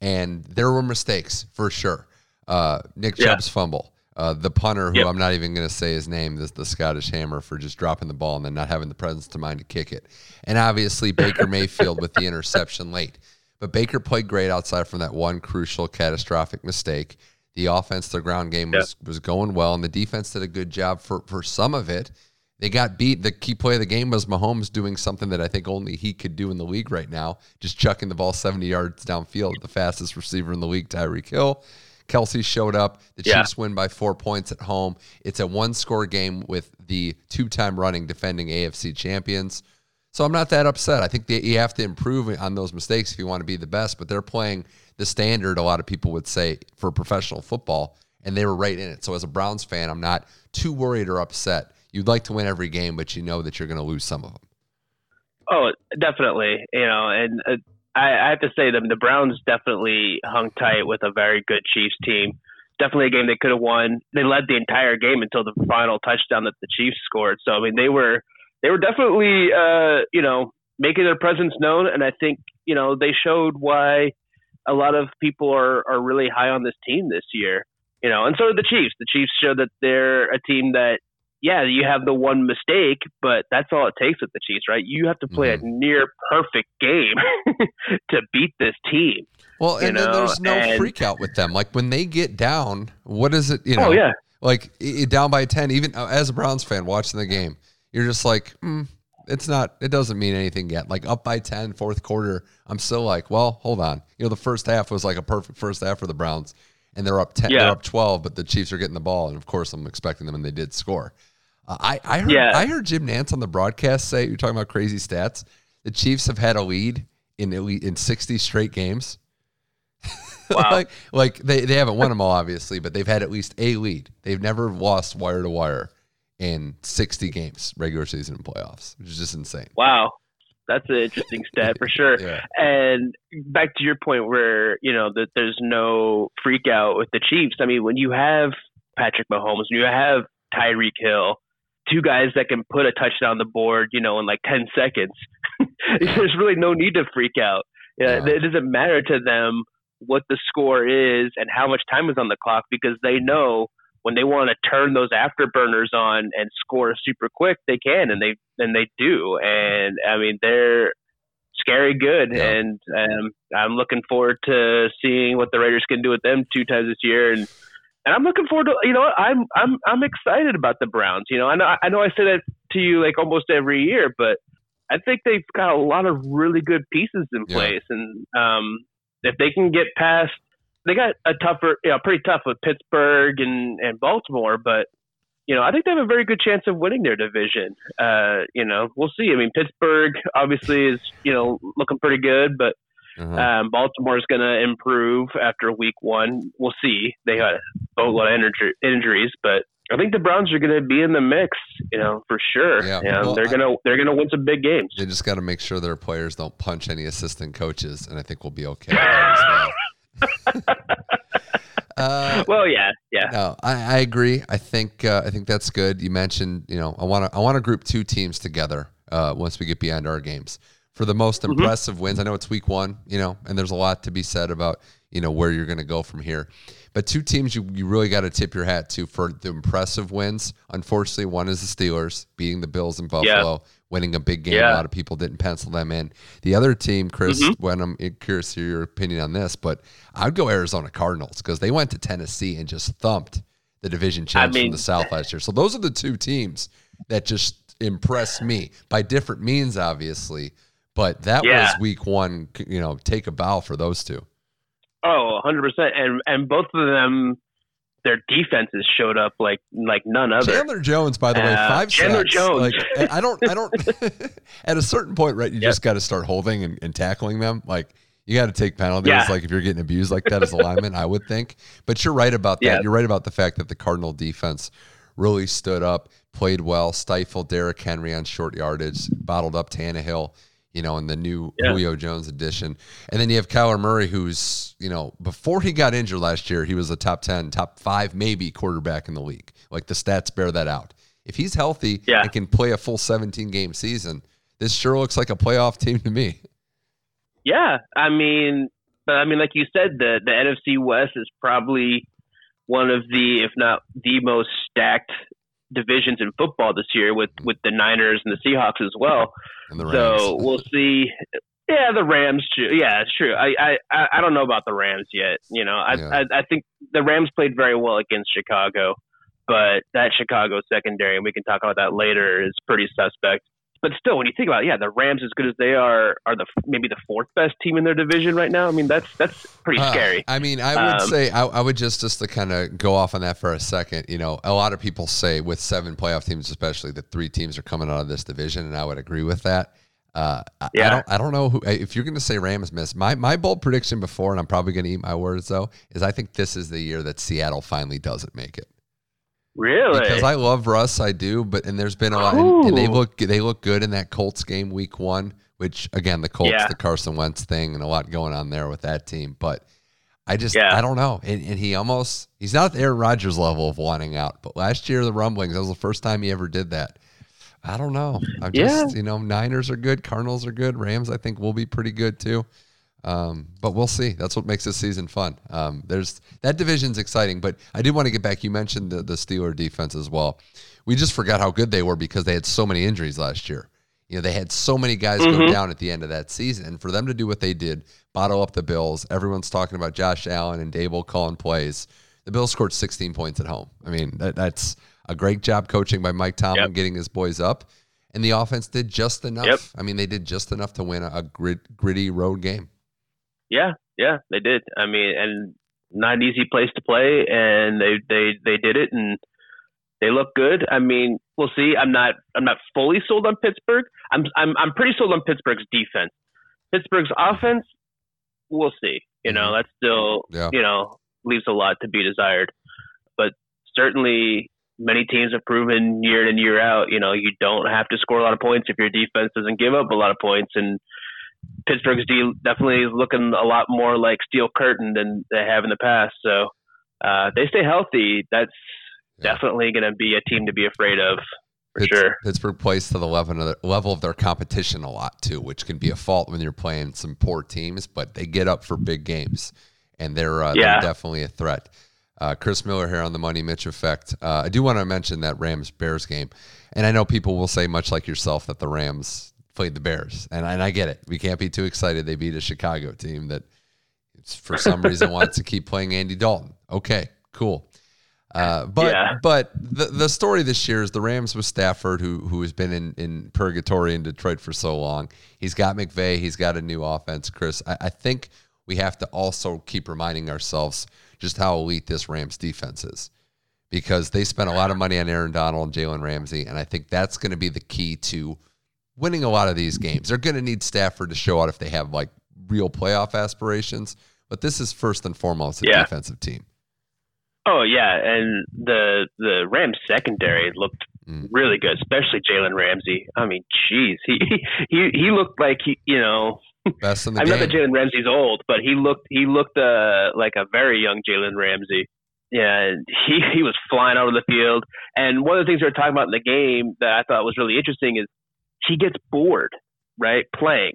A: and there were mistakes for sure. Uh, Nick
C: Yeah.
A: Chubb's fumble. Uh, the punter, who
C: Yep.
A: I'm not even going to say his name, this the Scottish Hammer for just dropping the ball and then not having the presence to mind to kick it, and obviously Baker Mayfield with the interception late. But Baker played great outside from that one crucial, catastrophic mistake. The offense, their ground game was was going well, and the defense did a good job for for some of it. They got beat. The key play of the game was Mahomes doing something that I think only he could do in the league right now, just chucking the ball 70 yards downfield. The fastest receiver in the league, Tyreek Hill. Kelce showed up. The
C: Yeah.
A: Chiefs win by four points at home. It's a one score game with the two time running defending AFC champions. So I'm not that upset. I think that you have to improve on those mistakes if you want to be the best, but they're playing the standard, a lot of people would say, for professional football, and they were right in it. So as a Browns fan, I'm not too worried or upset. You'd like to win every game, but you know that you're going to lose some of them.
C: Oh, definitely. You know, and uh, I, I have to say them. The Browns definitely hung tight with a very good Chiefs team. Definitely a game they could have won. They led the entire game until the final touchdown that the Chiefs scored. So I mean, they were they were definitely uh, you know making their presence known, and I think you know they showed why a lot of people are are really high on this team this year. You know, and so did the Chiefs. The Chiefs showed that they're a team that yeah, you have the one mistake, but that's all it takes with the Chiefs, right? You have to play a near perfect game to beat this team.
A: Well, and then there's no
C: and-
A: freak out with them. Like when they get down, what is it? You know,
C: Oh yeah,
A: like down by 10 even uh, as a browns fan watching the game you're just like mm, it's not it doesn't mean anything yet like up by 10 fourth quarter i'm still like well hold on you know the first half was like a perfect first half for the browns and they're up 10
C: Yeah.
A: they're up 12 but the chiefs are getting the ball and of course i'm expecting them and they did score uh, i i heard
C: Yeah.
A: i heard Jim Nantz on the broadcast say you're talking about crazy stats the chiefs have had a lead in elite in 60 straight games
C: Wow.
A: like, like they, they haven't won them all, obviously, but they've had at least a lead. They've never lost wire to wire in 60 games, regular season and playoffs, which is just insane.
C: wow, that's an interesting stat for sure.
A: Yeah.
C: And back to your point where, you know, that there's no freak out with the Chiefs. I mean, when you have Patrick Mahomes, when you have Tyreek Hill, two guys that can put a touchdown on the board, you know, in like 10 seconds, there's really no need to freak out. Yeah. It doesn't matter to them what the score is and how much time is on the clock because they know when they want to turn those afterburners on and score super quick, they can, and they and they do. And I mean, they're scary good,
A: Yeah.
C: and um, I'm looking forward to seeing what the Raiders can do with them two times this year. And and I'm looking forward to you know I'm I'm I'm excited about the Browns. You know, I know I know I say that to you like almost every year, but I think they've got a lot of really good pieces in
A: Yeah.
C: place, and um, if they can get past, they got a tougher, you know, pretty tough with Pittsburgh and and Baltimore, but you know, I think they have a very good chance of winning their division. Uh, you know, we'll see. I mean, Pittsburgh obviously is you know looking pretty good, but
A: Uh-huh.
C: um, Baltimore's going to improve after week one. We'll see. They got a boatload of injur- injuries, but I think the Browns are going to be in the mix. You know, for sure.
A: Yeah.
C: Know,
A: Well,
C: they're gonna they're gonna win some big games.
A: They just got to make sure their players don't punch any assistant coaches, and I think we'll be okay. well. uh,
C: Well, yeah, yeah,
A: No, I, I agree. I think uh, I think that's good. You mentioned, you know, I want to I want to group two teams together uh, once we get beyond our games for the most
C: Mm-hmm.
A: impressive wins. I know it's week one, you know, and there's a lot to be said about you know where you're going to go from here. But two teams you, you really got to tip your hat to for the impressive wins. Unfortunately, one is the Steelers beating the Bills in Buffalo, winning a big game. A lot of people didn't pencil them in. The other team, Chris,
C: Mm-hmm.
A: when I'm curious to your opinion on this, but I'd go Arizona Cardinals because they went to Tennessee and just thumped the division champs
C: mean-
A: from the South last year. So those are the two teams that just impressed me by different means, obviously. But that
C: Yeah.
A: was week one. You know, take a bow for those two.
C: Oh, 100 percent. And and both of them, their defenses showed up like like none other.
A: Chandler Jones, by the way,
C: Uh,
A: five
C: Chandler
A: sacks.
C: Jones.
A: Like I don't, I don't. at a certain point, right? You
C: Yep.
A: just got to start holding and, and tackling them. Like you got to take penalties.
C: Yeah.
A: Like if you're getting abused like that as a lineman, I would think. But you're right about that.
C: Yeah.
A: You're right about the fact that the Cardinal defense really stood up, played well, stifled Derrick Henry on short yardage, bottled up Tannehill. You know, in the new
C: Yeah.
A: Julio Jones edition, and then you have Kyler Murray, who's you know before he got injured last year, he was a top ten, top five, maybe quarterback in the league. Like the stats bear that out. If he's healthy
C: Yeah.
A: and can play a full 17 game season, this sure looks like a playoff team to me.
C: Yeah, I mean, but I mean, like you said, the the NFC West is probably one of the, if not the most stacked divisions in football this year with with the Niners and the Seahawks as well. So we'll see. Yeah, the Rams. Too. Yeah, it's true. I, I I don't know about the Rams yet. You know, I, yeah. I I think the Rams played very well against Chicago, but that Chicago secondary, and we can talk about that later, is pretty suspect but still, when you think about it, yeah, the Rams, as good as they are, are the maybe the fourth best team in their division right now. I mean, that's that's pretty uh, scary.
A: I mean, I would um, say I, I, would just just to kind of go off on that for a second. You know, a lot of people say with seven playoff teams, especially that three teams are coming out of this division, and I would agree with that. Uh, yeah. I don't, I don't know who. If you're going to say Rams miss, my my bold prediction before, and I'm probably going to eat my words though, is I think this is the year that Seattle finally doesn't make it.
C: Really?
A: Because I love Russ, I do. But and there's been a lot, and, and, they look they look good in that Colts game week one. Which again, the Colts, yeah. the Carson Wentz thing, and a lot going on there with that team. But I just yeah. I don't know. And, and he almost he's not the Aaron Rodgers level of wanting out. But last year the rumblings that was the first time he ever did that. I don't know. I'm just yeah. you know Niners are good, Cardinals are good, Rams I think will be pretty good too. Um, but we'll see. That's what makes this season fun. Um, there's that division's exciting, but I did want to get back. You mentioned the, the Steeler defense as well. We just forgot how good they were because they had so many injuries last year. You know, they had so many guys mm-hmm. go down at the end of that season, and for them to do what they did, bottle up the Bills. Everyone's talking about Josh Allen and Daboll calling plays. The Bills scored 16 points at home. I mean, that, that's a great job coaching by Mike Tomlin yep. getting his boys up, and the offense did just enough. Yep. I mean, they did just enough to win a, a grit, gritty road game.
C: Yeah, yeah, they did. I mean, and not an easy place to play, and they they they did it, and they look good. I mean, we'll see. I'm not I'm not fully sold on Pittsburgh. I'm I'm I'm pretty sold on Pittsburgh's defense. Pittsburgh's offense, we'll see. You know, mm-hmm. that still yeah. you know leaves a lot to be desired, but certainly many teams have proven year in and year out. You know, you don't have to score a lot of points if your defense doesn't give up a lot of points, and Pittsburgh's D definitely is looking a lot more like steel curtain than they have in the past. So uh, they stay healthy. That's yeah. definitely going to be a team to be afraid of. For Pitts, sure.
A: Pittsburgh plays to the level of, the level of their competition a lot too, which can be a fault when you're playing some poor teams. But they get up for big games, and they're, uh, yeah. they're definitely a threat. Uh, Chris Miller here on the Money Mitch Effect. Uh, I do want to mention that Rams Bears game, and I know people will say much like yourself that the Rams played the Bears, and, and I get it. We can't be too excited. They beat a Chicago team that, for some reason, wants to keep playing Andy Dalton. Okay, cool. Uh, but yeah. but the the story this year is the Rams with Stafford, who who has been in, in purgatory in Detroit for so long. He's got McVay. He's got a new offense. Chris, I, I think we have to also keep reminding ourselves just how elite this Rams defense is because they spent a lot of money on Aaron Donald and Jalen Ramsey, and I think that's going to be the key to winning a lot of these games. They're going to need Stafford to show out if they have like real playoff aspirations. But this is first and foremost a yeah. defensive team.
C: Oh yeah, and the the Rams secondary looked mm. really good, especially Jalen Ramsey. I mean, jeez, he he he looked like he you know.
A: Best in the
C: I'm
A: game.
C: not that Jalen Ramsey's old, but he looked he looked uh, like a very young Jalen Ramsey. Yeah, he he was flying out of the field. And one of the things we were talking about in the game that I thought was really interesting is he gets bored, right, playing.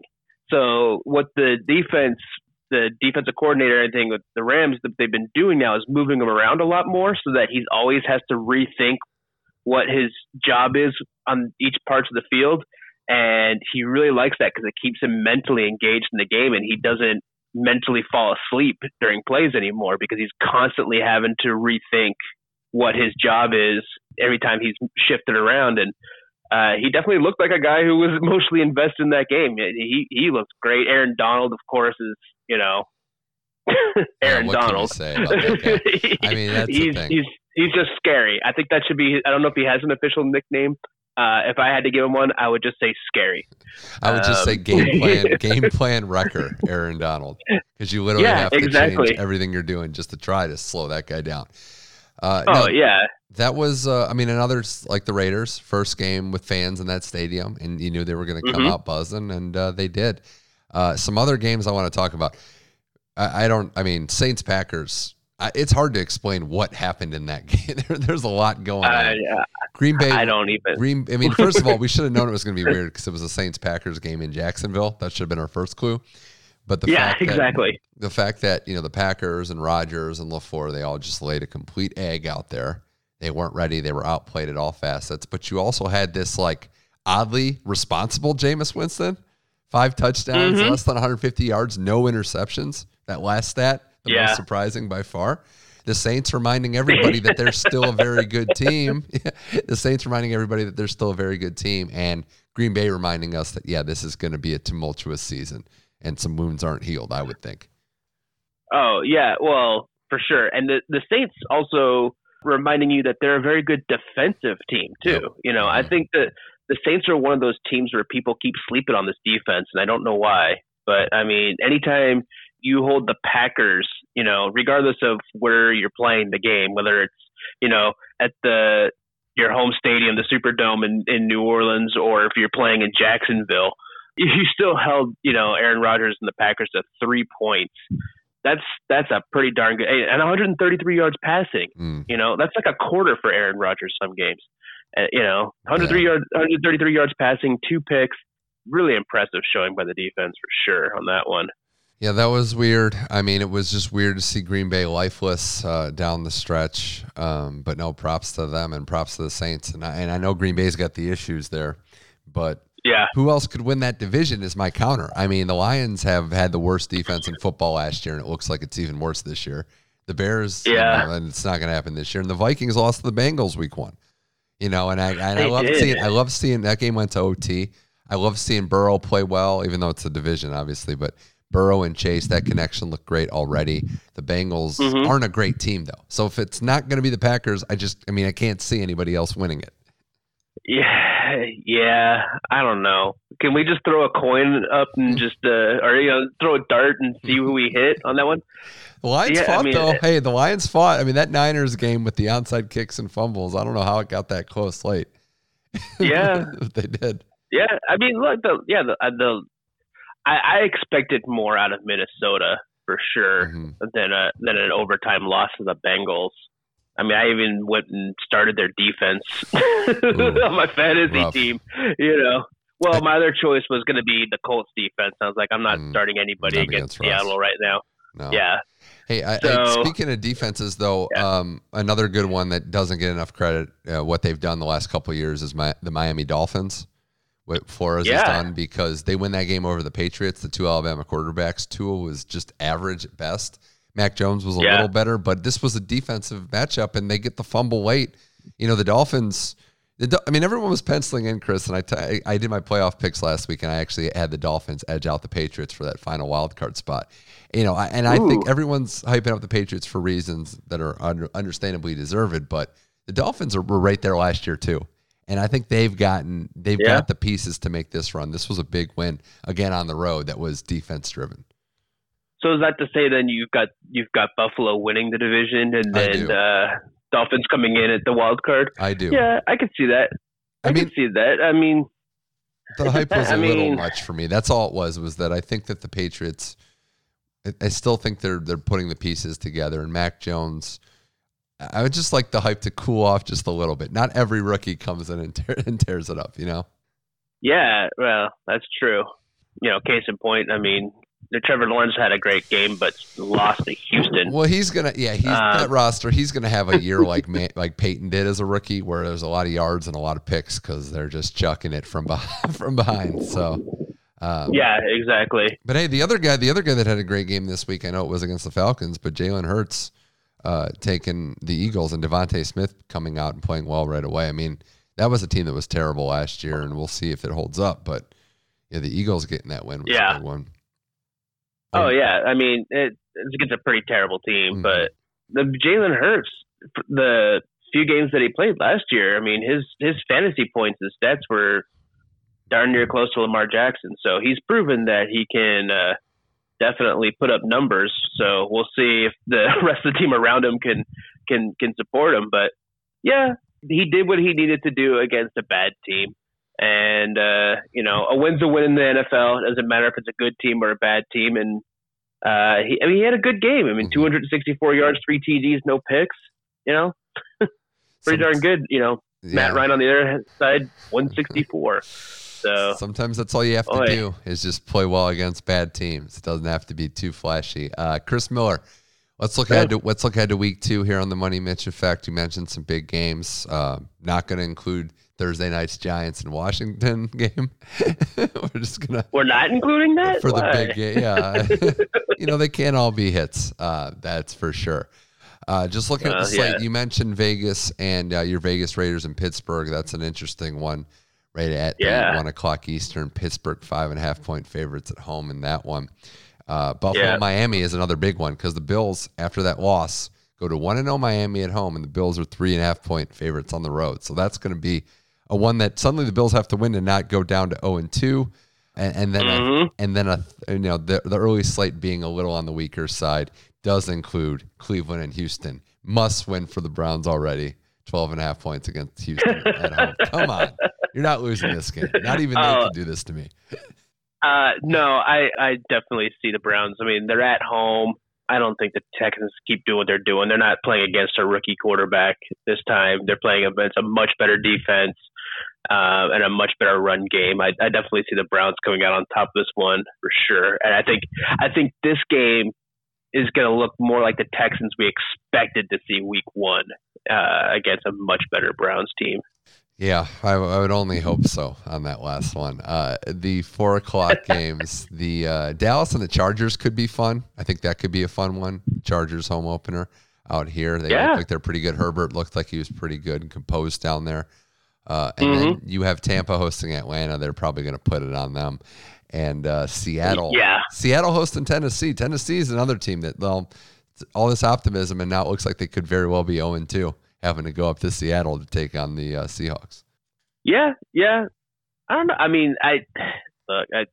C: So what the defense, the defensive coordinator, I think with the Rams that they've been doing now is moving him around a lot more, so that he always has to rethink what his job is on each parts of the field. And he really likes that because it keeps him mentally engaged in the game, and he doesn't mentally fall asleep during plays anymore because he's constantly having to rethink what his job is every time he's shifted around. And uh, he definitely looked like a guy who was mostly invested in that game. He he looked great. Aaron Donald, of course, is you know Aaron Donald.
A: I mean, that's
C: he's he's he's just scary. I think that should be. I don't know if he has an official nickname. Uh, if I had to give him one, I would just say scary.
A: I would just um, say game plan, game plan wrecker, Aaron Donald, because you literally
C: yeah,
A: have to
C: exactly.
A: change everything you're doing just to try to slow that guy down.
C: Uh, oh now, yeah,
A: that was, uh, I mean, another like the Raiders' first game with fans in that stadium, and you knew they were going to come mm-hmm. out buzzing, and uh, they did. Uh, some other games I want to talk about. I, I don't. I mean, Saints Packers. it's hard to explain what happened in that game. there, there's a lot going on. Green Bay.
C: I don't even.
A: Green. I mean, first of all, we should have known it was going to be weird because it was a Saints Packers game in Jacksonville. That should have been our first clue. But the
C: yeah,
A: fact that,
C: exactly.
A: the fact that you know the Packers and Rodgers and LaFleur, they all just laid a complete egg out there. They weren't ready. They were outplayed at all facets. But you also had this like oddly responsible Jameis Winston, five touchdowns,
C: Mhm.
A: less than 150 yards, no interceptions. That last stat, the
C: Yeah.
A: most surprising by far. The Saints reminding everybody that they're still a very good team. the Saints reminding everybody that they're still a very good team, and Green Bay reminding us that yeah, this is going to be a tumultuous season, and some wounds aren't healed. I would think.
C: Oh yeah, well for sure. And the the Saints also reminding you that they're a very good defensive team too.
A: Yep.
C: You know, I
A: Mhm.
C: think that the Saints are one of those teams where people keep sleeping on this defense, and I don't know why. But I mean, anytime you hold the Packers, you know, regardless of where you're playing the game, whether it's you know at the your home stadium, the Superdome in, in New Orleans, or if you're playing in Jacksonville, you still held you know Aaron Rodgers and the Packers to three points. That's that's a pretty darn good and 133 yards passing.
A: Mm.
C: You know, that's like a quarter for Aaron Rodgers some games. Uh, you know, 103 yards, 133 yards passing, two picks. Really impressive showing by the defense for sure on that one.
A: Yeah, that was weird. I mean, it was just weird to see Green Bay lifeless uh, down the stretch. Um, but no, props to them and props to the Saints. And I, and I know Green Bay's got the issues there, but
C: Yeah,
A: who else could win that division is my counter. I mean, the Lions have had the worst defense in football last year, and it looks like it's even worse this year. The Bears, you
C: Yeah.
A: know, and it's not going to happen this year. And the Vikings lost to the Bengals week one. You know, and I and I love seeing I love seeing that game went to OT. I love seeing Burrow play well, even though it's a division, obviously. But Burrow and Chase, that connection looked great already. The Bengals
C: Mhm.
A: aren't a great team though. So if it's not going to be the Packers, I just I mean I can't see anybody else winning it.
C: yeah, yeah. I don't know. Can we just throw a coin up and just, uh, or you know, throw a dart and see who we hit on that one?
A: The Lions
C: Yeah, I
A: fought
C: mean,
A: though.
C: it-
A: Hey, the Lions fought. I mean, that Niners game with the onside kicks and fumbles. I don't know how it got that close late.
C: Yeah.
A: They did.
C: Yeah, I mean, look, the yeah, the uh, the I, I expected more out of Minnesota for sure
A: Mhm.
C: than a than an overtime loss to the Bengals. I mean, I even went and started their defense on my fantasy
A: rough.
C: team. You know, well, my other choice was going to be the Colts defense. I was like, I'm not
A: Mm,
C: starting anybody
A: not
C: against,
A: against.
C: Seattle right now.
A: No.
C: Yeah,
A: Hey, I, I, speaking of defenses, though,
C: Yeah.
A: um, another good one that doesn't get enough credit, uh, what they've done the last couple of years is my, the Miami Dolphins. What Flores has done because they win that game over the Patriots, the two Alabama quarterbacks. Tua was just average at best. Mac Jones was a
C: Yeah.
A: little better, but this was a defensive matchup, and they get the fumble late. You know, the Dolphins. The, Dol- I mean, everyone was penciling in Chris, and I, t- I I did my playoff picks last week, and I actually had the Dolphins edge out the Patriots for that final wild card spot. You know, I, and I think everyone's hyping up the Patriots for reasons that are under, understandably deserved, but the Dolphins are, were right there last year too, and I think they've gotten they've
C: Yeah.
A: got the pieces to make this run. This was a big win again on the road that was defense driven.
C: So is that to say then you've got you've got Buffalo winning the division and then uh, Dolphins coming in at the wild card?
A: I do.
C: Yeah, I can see that.
A: I
C: I,
A: mean-
C: could see that. I mean,
A: the hype was a
C: I
A: little
C: mean-
A: much for me. That's all it was. Was that I think that the Patriots, I, I still think they're they're putting the pieces together, and Mac Jones. I would just like the hype to cool off just a little bit. Not every rookie comes in and, tear, and tears it up, you know.
C: yeah, well, that's true. You know, case in point, I mean, Trevor Lawrence had a great game, but lost to Houston.
A: Well, he's gonna, yeah, he's
C: Uh,
A: that roster. He's gonna have a year like Ma- like Peyton did as a rookie, where there's a lot of yards and a lot of picks because they're just chucking it from behind, from behind. So, um,
C: Yeah, exactly.
A: But hey, the other guy, the other guy that had a great game this week, I know it was against the Falcons, but Jalen Hurts uh, taking the Eagles and DeVonta Smith coming out and playing well right away. I mean, that was a team that was terrible last year, and we'll see if it holds up. But yeah, the Eagles getting that win was
C: Yeah.
A: a big one.
C: Oh yeah, I mean, it, it's against a pretty terrible team,
A: Mhm.
C: but the Jalen Hurts, the few games that he played last year, I mean, his his fantasy points and stats were darn near close to Lamar Jackson. So he's proven that he can uh, definitely put up numbers. So we'll see if the rest of the team around him can can can support him. But yeah, he did what he needed to do against a bad team. And uh, you know, a win's a win in the NFL. It doesn't matter if it's a good team or a bad team. And uh, he, I mean, he had a good game. I mean,
A: Mhm.
C: 264 yards, three TDs, no picks. You know, pretty darn good. You know,
A: yeah.
C: Matt Ryan on the other side, 164. So
A: sometimes that's all you have to
C: Oy.
A: do is just play well against bad teams. It doesn't have to be too flashy. Uh, Chris Miller, let's look ahead to let's look ahead to week two here on the Money Mitch Effect. You mentioned some big games. Uh, not going to include Thursday night's Giants and Washington game. We're just gonna
C: we're not including that
A: for the big game. Yeah, you know they can't all be hits. Uh, that's for sure. Uh, just looking at the slate,
C: yeah.
A: you mentioned Vegas and uh, your Vegas Raiders in Pittsburgh. That's an interesting one, right at
C: Yeah.
A: one o'clock Eastern. Pittsburgh five and a half point favorites at home in that one. Uh, Buffalo
C: Yeah.
A: Miami is another big one because the Bills after that loss go to one and zero Miami at home, and the Bills are three and a half point favorites on the road. So that's going to be a one that suddenly the Bills have to win and not go down to zero and two. And, and then, a,
C: Mhm.
A: and then a, you know, the, the early slate being a little on the weaker side does include Cleveland and Houston. Must win for the Browns already. 12 and a half points against Houston at home. Come on. You're not losing this game. Not even they
C: Oh.
A: can do this to me.
C: Uh, no, I, I definitely see the Browns. I mean, they're at home. I don't think the Texans keep doing what they're doing. They're not playing against a rookie quarterback this time. They're playing against a much better defense uh, and a much better run game. I, I definitely see the Browns coming out on top of this one for sure. And I think I think this game is going to look more like the Texans we expected to see Week One uh, against a much better Browns team.
A: Yeah, I, I would only hope so on that last one. Uh, the four o'clock games, the uh, Dallas and the Chargers could be fun. I think that could be a fun one. Chargers home opener out here. They
C: Yeah.
A: look like they're pretty good. Herbert looked like he was pretty good and composed down there. Uh, and then you have Tampa hosting Atlanta. They're probably going to put it on them. And uh, Seattle.
C: Yeah.
A: Seattle hosting Tennessee. Tennessee is another team that, well, all this optimism, and now it looks like they could very well be 0 2, having to go up to Seattle to take on the uh, Seahawks.
C: Yeah, yeah. I don't know. I mean, I look. I,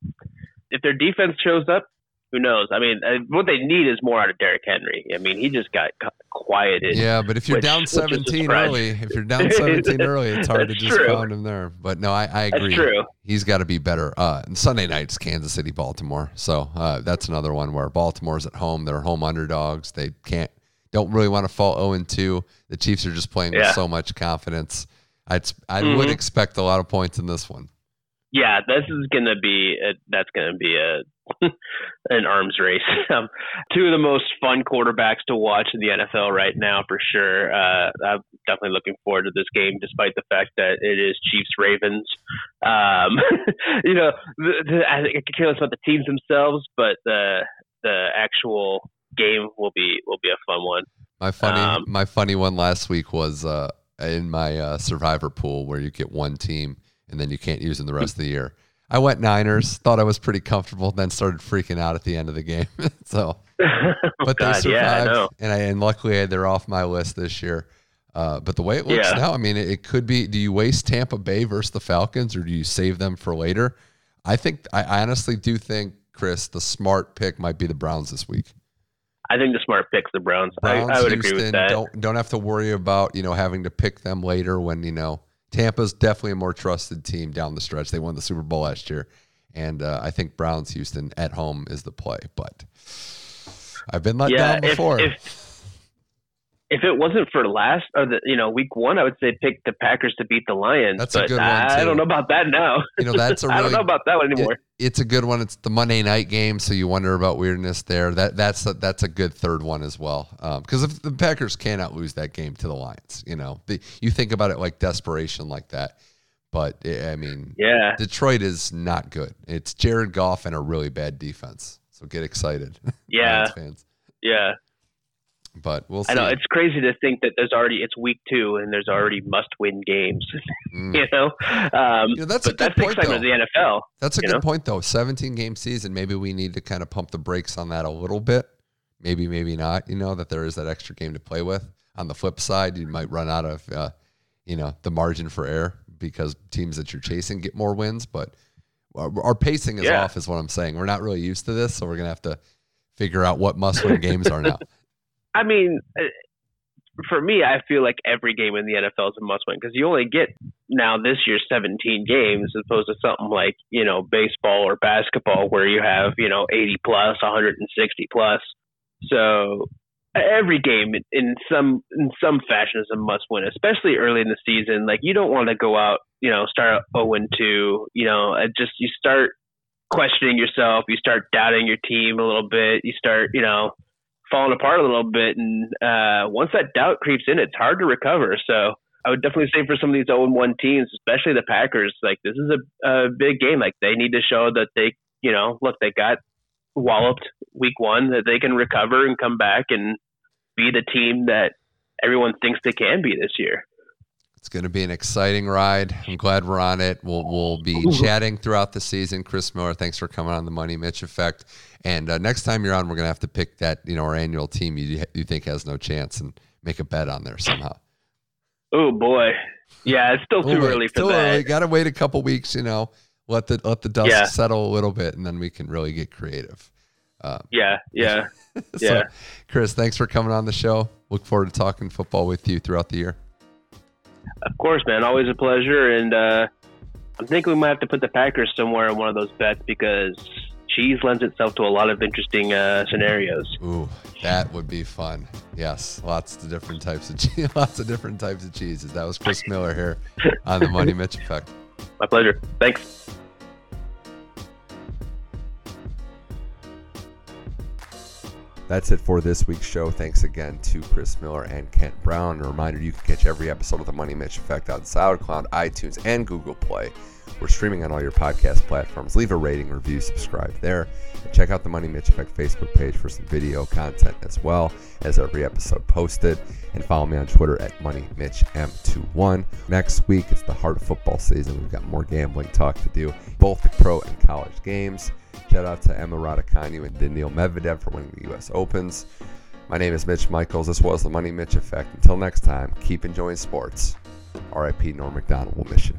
C: if their defense shows up, who knows? I mean, uh, what they need is more out of Derrick Henry. I mean, he just got quieted.
A: Yeah, but if you're
C: which-
A: down
C: which is a
A: 17 early, if you're down 17 early, it's hard to just
C: true.
A: pound him there. But no, I, I
C: That's
A: agree.
C: true.
A: He's got to be better. Uh, and Sunday night's Kansas City, Baltimore. So uh, that's another one where Baltimore's at home. They're home underdogs. They can't, don't really want to fall 0 2. The Chiefs are just playing with so much confidence. I'd, I would
C: Mhm.
A: expect a lot of points in this one.
C: Yeah, this is gonna be a, that's gonna be a an arms race. Um, two of the most fun quarterbacks to watch in the NFL right now, for sure. Uh, I'm definitely looking forward to this game, despite the fact that it is Chiefs Ravens. Um, you know, the, the, I think I could care less about the teams themselves, but the the actual game will be will be a fun one.
A: My funny,
C: Um,
A: my funny one last week was uh, in my uh, survivor pool where you get one team and then you can't use them the rest of the year. I went Niners, thought I was pretty comfortable, then started freaking out at the end of the game. so, but they survived,
C: yeah, I
A: and I and luckily they're off my list this year. Uh, but the way it looks
C: Yeah.
A: now, I mean, it, it could be. Do you waste Tampa Bay versus the Falcons, or do you save them for later? I think I honestly do think Chris, the smart pick might be the Browns this week.
C: I think the smart pick's the Browns.
A: Browns,
C: I, I would
A: Houston,
C: agree with that.
A: Don't don't have to worry about you know having to pick them later when you know Tampa's definitely a more trusted team down the stretch. They won the Super Bowl last year, and uh, I think Browns Houston at home is the play. But I've been let
C: yeah,
A: down before.
C: if if it wasn't for last or the you know week one, I would say pick the Packers to beat the Lions.
A: That's a good one,
C: I,
A: too.
C: don't know about that now.
A: you know that's a
C: I
A: really
C: don't know about that one anymore.
A: it- it's a good one. It's the Monday night game, so you wonder about weirdness there. That that's a, that's a good third one as well. Because if the Packers cannot lose that game to the Lions, you know, the, you think about it like desperation like that. But eh, I mean,
C: yeah,
A: Detroit is not good. It's Jared Goff and a really bad defense. So get excited,
C: yeah,
A: fans.
C: yeah.
A: But we'll see.
C: I know it's crazy to think that there's already it's week two and there's already must-win games.
A: Mm.
C: You know, um,
A: You know, that's a good
C: that's the
A: point,
C: excitement
A: though.
C: of the NFL.
A: That's a good
C: know?
A: point, though. 17 game season. Maybe we need to kind of pump the brakes on that a little bit. Maybe, maybe not. You know, that there is that extra game to play with. On the flip side, you might run out of, uh, you know, the margin for error because teams that you're chasing get more wins. But our, our pacing is
C: Yeah.
A: off, is what I'm saying. We're not really used to this. So we're going to have to figure out what must win games are now.
C: I mean, uh, for me, I feel like every game in the NFL is a must win because you only get now this year 17 games as opposed to something like, you know, baseball or basketball where you have, you know, 80 plus, 160 plus. So every game in some in some fashion is a must win, especially early in the season. Like you don't want to go out you know start 0 and 2. You know, just you start questioning yourself. You start doubting your team a little bit. You start you know falling apart a little bit, and uh, once that doubt creeps in, it's hard to recover. So. I would definitely say for some of these 0 1 teams, especially the Packers, like this is a, a big game. Like they need to show that they, you know, look, they got walloped week one, that they can recover and come back and be the team that everyone thinks they can be this year.
A: It's going to be an exciting ride. I'm glad we're on it. We'll we'll be chatting throughout the season. Chris Miller, thanks for coming on the Money Mitch Effect. And uh, next time you're on, we're going to have to pick that you know our annual team you you think has no chance and make a bet on there somehow.
C: Oh boy, yeah, it's still too oh, early for still that. Early.
A: Got to wait a couple weeks, you know. Let the let the dust yeah. settle a little bit, and then we can really get creative.
C: Um, yeah, yeah, so, yeah.
A: Chris, thanks for coming on the show. Look forward to talking football with you throughout the year.
C: Of course, man. Always a pleasure, and uh, I'm thinking we might have to put the Packers somewhere in one of those bets because cheese lends itself to a lot of interesting uh, scenarios.
A: Ooh, that would be fun. Yes, lots of different types of cheese, lots of different types of cheeses. That was Chris Miller here on the Money Mitch Effect.
C: My pleasure. Thanks.
A: That's it for this week's show. Thanks again to Chris Miller and Kent Brown. A reminder you can catch every episode of the Money Mitch Effect on SoundCloud, iTunes, and Google Play. We're streaming on all your podcast platforms. Leave a rating, review, subscribe there. And check out the Money Mitch Effect Facebook page for some video content as well as every episode posted. And follow me on Twitter at MoneyMitchM21. Next week, it's the heart of football season. We've got more gambling talk to do, both the pro and college games. Shout out to Emma Raducanu and Daniil Medvedev for winning the U.S. Opens. My name is Mitch Michaels. This was the Money Mitch Effect. Until next time, keep enjoying sports. RIP Norm Macdonald will miss you.